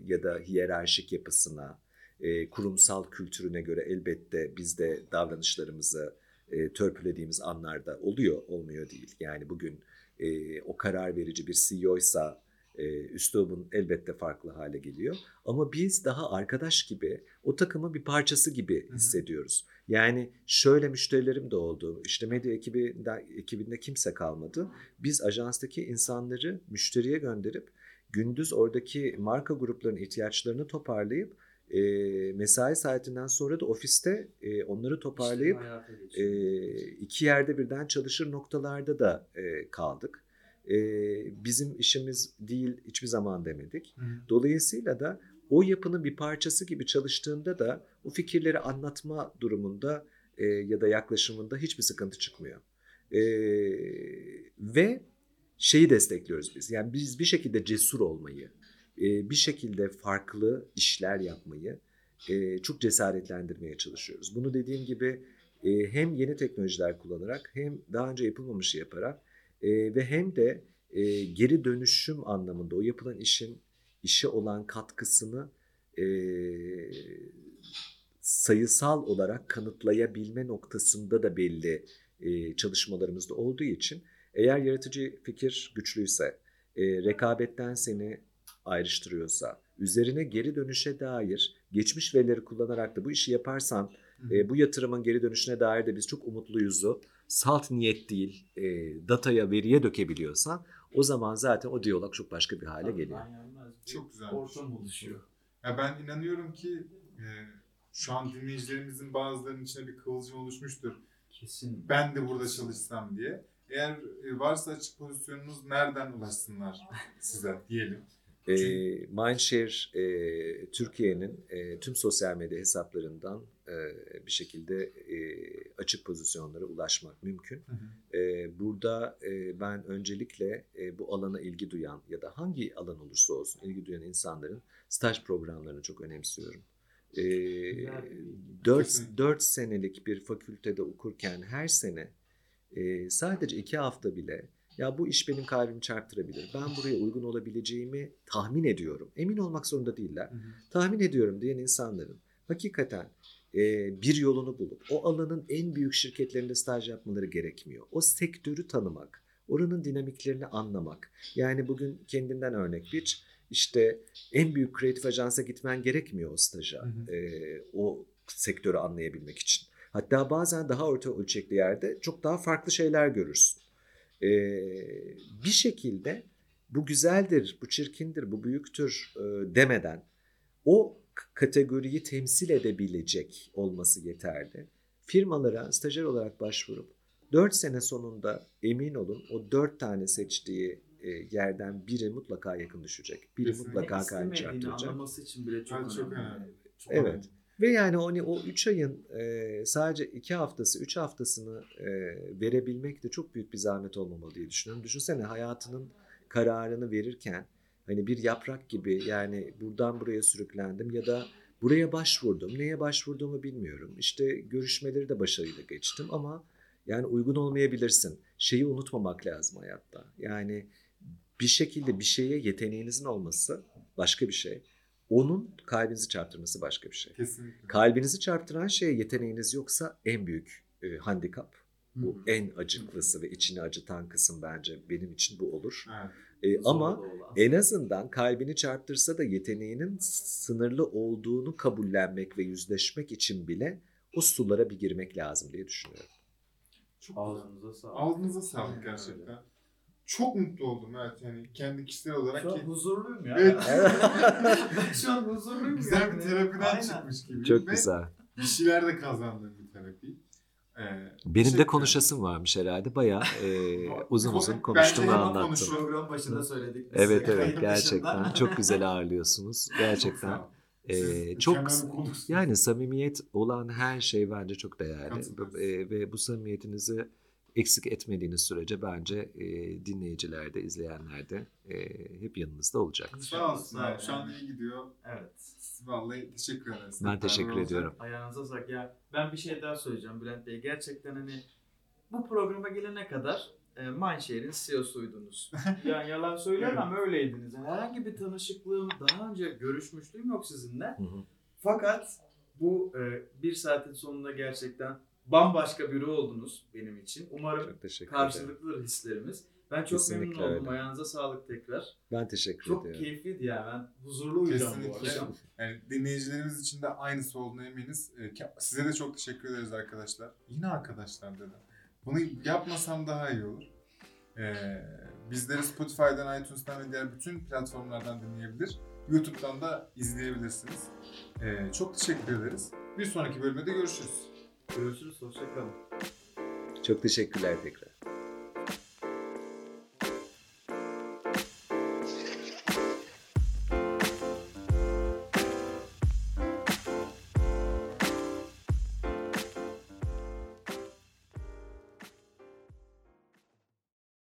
ya da hiyerarşik yapısına, e, kurumsal kültürüne göre elbette biz de davranışlarımızı e, törpülediğimiz anlarda oluyor, olmuyor değil. Yani bugün e, o karar verici bir CEO'ysa e, üslubun elbette farklı hale geliyor. Ama biz daha arkadaş gibi o takımın bir parçası gibi hı. hissediyoruz. Yani şöyle müşterilerim de oldu. İşte medya ekibinde, ekibinde kimse kalmadı. Biz ajanstaki insanları müşteriye gönderip gündüz oradaki marka gruplarının ihtiyaçlarını toparlayıp e, mesai saatinden sonra da ofiste e, onları toparlayıp İşte e, iki yerde birden çalışır noktalarda da e, kaldık. E, bizim işimiz değil hiçbir zaman demedik. Hı. Dolayısıyla da o yapının bir parçası gibi çalıştığında da o fikirleri anlatma durumunda e, ya da yaklaşımında hiçbir sıkıntı çıkmıyor. E, ve şeyi destekliyoruz biz. Yani biz bir şekilde cesur olmayı, e, bir şekilde farklı işler yapmayı e, çok cesaretlendirmeye çalışıyoruz. Bunu dediğim gibi e, hem yeni teknolojiler kullanarak hem daha önce yapılmamışı yaparak e, ve hem de e, geri dönüşüm anlamında o yapılan işin işe olan katkısını e, sayısal olarak kanıtlayabilme noktasında da belli e, çalışmalarımızda olduğu için eğer yaratıcı fikir güçlüyse, e, rekabetten seni ayrıştırıyorsa, üzerine geri dönüşe dair geçmiş verileri kullanarak da bu işi yaparsan e, bu yatırımın geri dönüşüne dair de biz çok umutluyuzu salt niyet değil e, dataya veriye dökebiliyorsan o zaman zaten o diyalog çok başka bir hale geliyor. Tabii, bir Çok güzel. Ortam oluşuyor. Ya ben inanıyorum ki e, şu an dinleyicilerimizin bazılarının içine bir kıvılcım oluşmuştur. Kesin. Ben de burada çalışsam diye. Eğer e, varsa açık pozisyonunuz nereden ulaşsınlar size diyelim. E, Mindshare e, Türkiye'nin e, tüm sosyal medya hesaplarından e, bir şekilde e, açık pozisyonlara ulaşmak mümkün. Hı hı. E, burada e, ben öncelikle e, bu alana ilgi duyan ya da hangi alan olursa olsun ilgi duyan insanların staj programlarını çok önemsiyorum. E, Güzel. 4, Kesinlikle. 4 senelik bir fakültede okurken her sene e, sadece 2 hafta bile ya bu iş benim kalbimi çarptırabilir. Ben buraya uygun olabileceğimi tahmin ediyorum. Emin olmak zorunda değiller. Hı hı. Tahmin ediyorum diyen insanların hakikaten e, bir yolunu bulup o alanın en büyük şirketlerinde staj yapmaları gerekmiyor. O sektörü tanımak, oranın dinamiklerini anlamak. Yani bugün kendinden örnek bir işte en büyük kreatif ajansa gitmen gerekmiyor o staja. Hı hı. e, o sektörü anlayabilmek için. Hatta bazen daha orta ölçekli yerde çok daha farklı şeyler görürsün. E, bir şekilde bu güzeldir, bu çirkindir, bu büyüktür e, demeden o kategoriyi temsil edebilecek olması yeterli. Firmalara stajyer olarak başvurup 4 sene sonunda emin olun o 4 tane seçtiği e, yerden biri mutlaka yakın düşecek. Biri Kesinlikle. mutlaka çarptıracak. anlaması için bile çok Evet, çok önemli. Çok Evet. önemli. Ve yani hani o 3 ayın e, sadece 2 haftası, 3 haftasını e, verebilmek de çok büyük bir zahmet olmamalı diye düşünüyorum. Düşünsene hayatının kararını verirken hani bir yaprak gibi yani buradan buraya sürüklendim ya da buraya başvurdum. Neye başvurduğumu bilmiyorum. İşte görüşmeleri de başarıyla geçtim ama yani uygun olmayabilirsin. Şeyi unutmamak lazım hayatta. Yani bir şekilde bir şeye yeteneğinizin olması başka bir şey. Onun kalbinizi çarptırması başka bir şey. Kesinlikle. Kalbinizi çarptıran şeye yeteneğiniz yoksa en büyük e, handikap. Bu Hı hı. en acıklısı ve içini acıtan kısım bence benim için bu olur. Evet. E, ama en azından kalbini çarptırsa da yeteneğinin sınırlı olduğunu kabullenmek ve yüzleşmek için bile o sulara bir girmek lazım diye düşünüyorum. Çok Ağzınıza sağlık. Ağzınıza sağlık gerçekten. öyle. Çok mutlu oldum evet yani kendi kişisel olarak Şu an ki huzurluyum ya. Evet. ben şu an huzurluyum güzel yani. bir terapiden Aynen. çıkmış gibi. Çok Ve güzel. Bir şeyler de kazandığım bir terapi. Ee, Benim de konuşasım varmış herhalde. Bayağı e, uzun uzun Bence konuştum ve anlattım. konuşalım. Program başında söyledik. biz Evet evet gerçekten çok güzel ağırlıyorsunuz. Gerçekten. Ee, çok konuksunuz. yani samimiyet olan her şey bence çok değerli. Ee, ve bu samimiyetinizi eksik etmediğiniz sürece bence e, dinleyiciler de izleyenler de e, hep yanınızda olacak. Sağ olsun Sağ abi. Şu an iyi gidiyor. Evet. Vallahi teşekkür ederiz. Ben teşekkür beraber ediyorum. olacak. Ayağınıza sağlık. Ya ben bir şey daha söyleyeceğim Bülent Bey. Gerçekten hani bu programa gelene kadar e, Mindshare'in CEO'suydunuz. yani yalan söyleyemem öyleydiniz. Yani herhangi bir tanışıklığım, daha önce görüşmüşlüğüm yok sizinle. Hı hı. Fakat bu e, bir saatin sonunda gerçekten bambaşka biri oldunuz benim için. Umarım Çok karşılıklıdır hislerimiz. Ben çok Kesinlikle memnun oldum. öyle. Ayağınıza sağlık tekrar. Ben teşekkür Çok ediyorum. keyifliydi ya. Ben huzurlu uyuyacağım bu Kesinlikle. akşam. Yani dinleyicilerimiz için de aynısı olduğuna eminiz. Ee, Size de çok teşekkür ederiz arkadaşlar. Yine arkadaşlar dedim. Bunu yapmasam daha iyi olur. Ee, bizleri Spotify'dan, iTunes'tan ve diğer bütün platformlardan dinleyebilir. YouTube'dan da izleyebilirsiniz. Ee, çok teşekkür ederiz. Bir sonraki bölümde de görüşürüz. Görüşürüz. Hoşçakalın. Çok teşekkürler tekrar.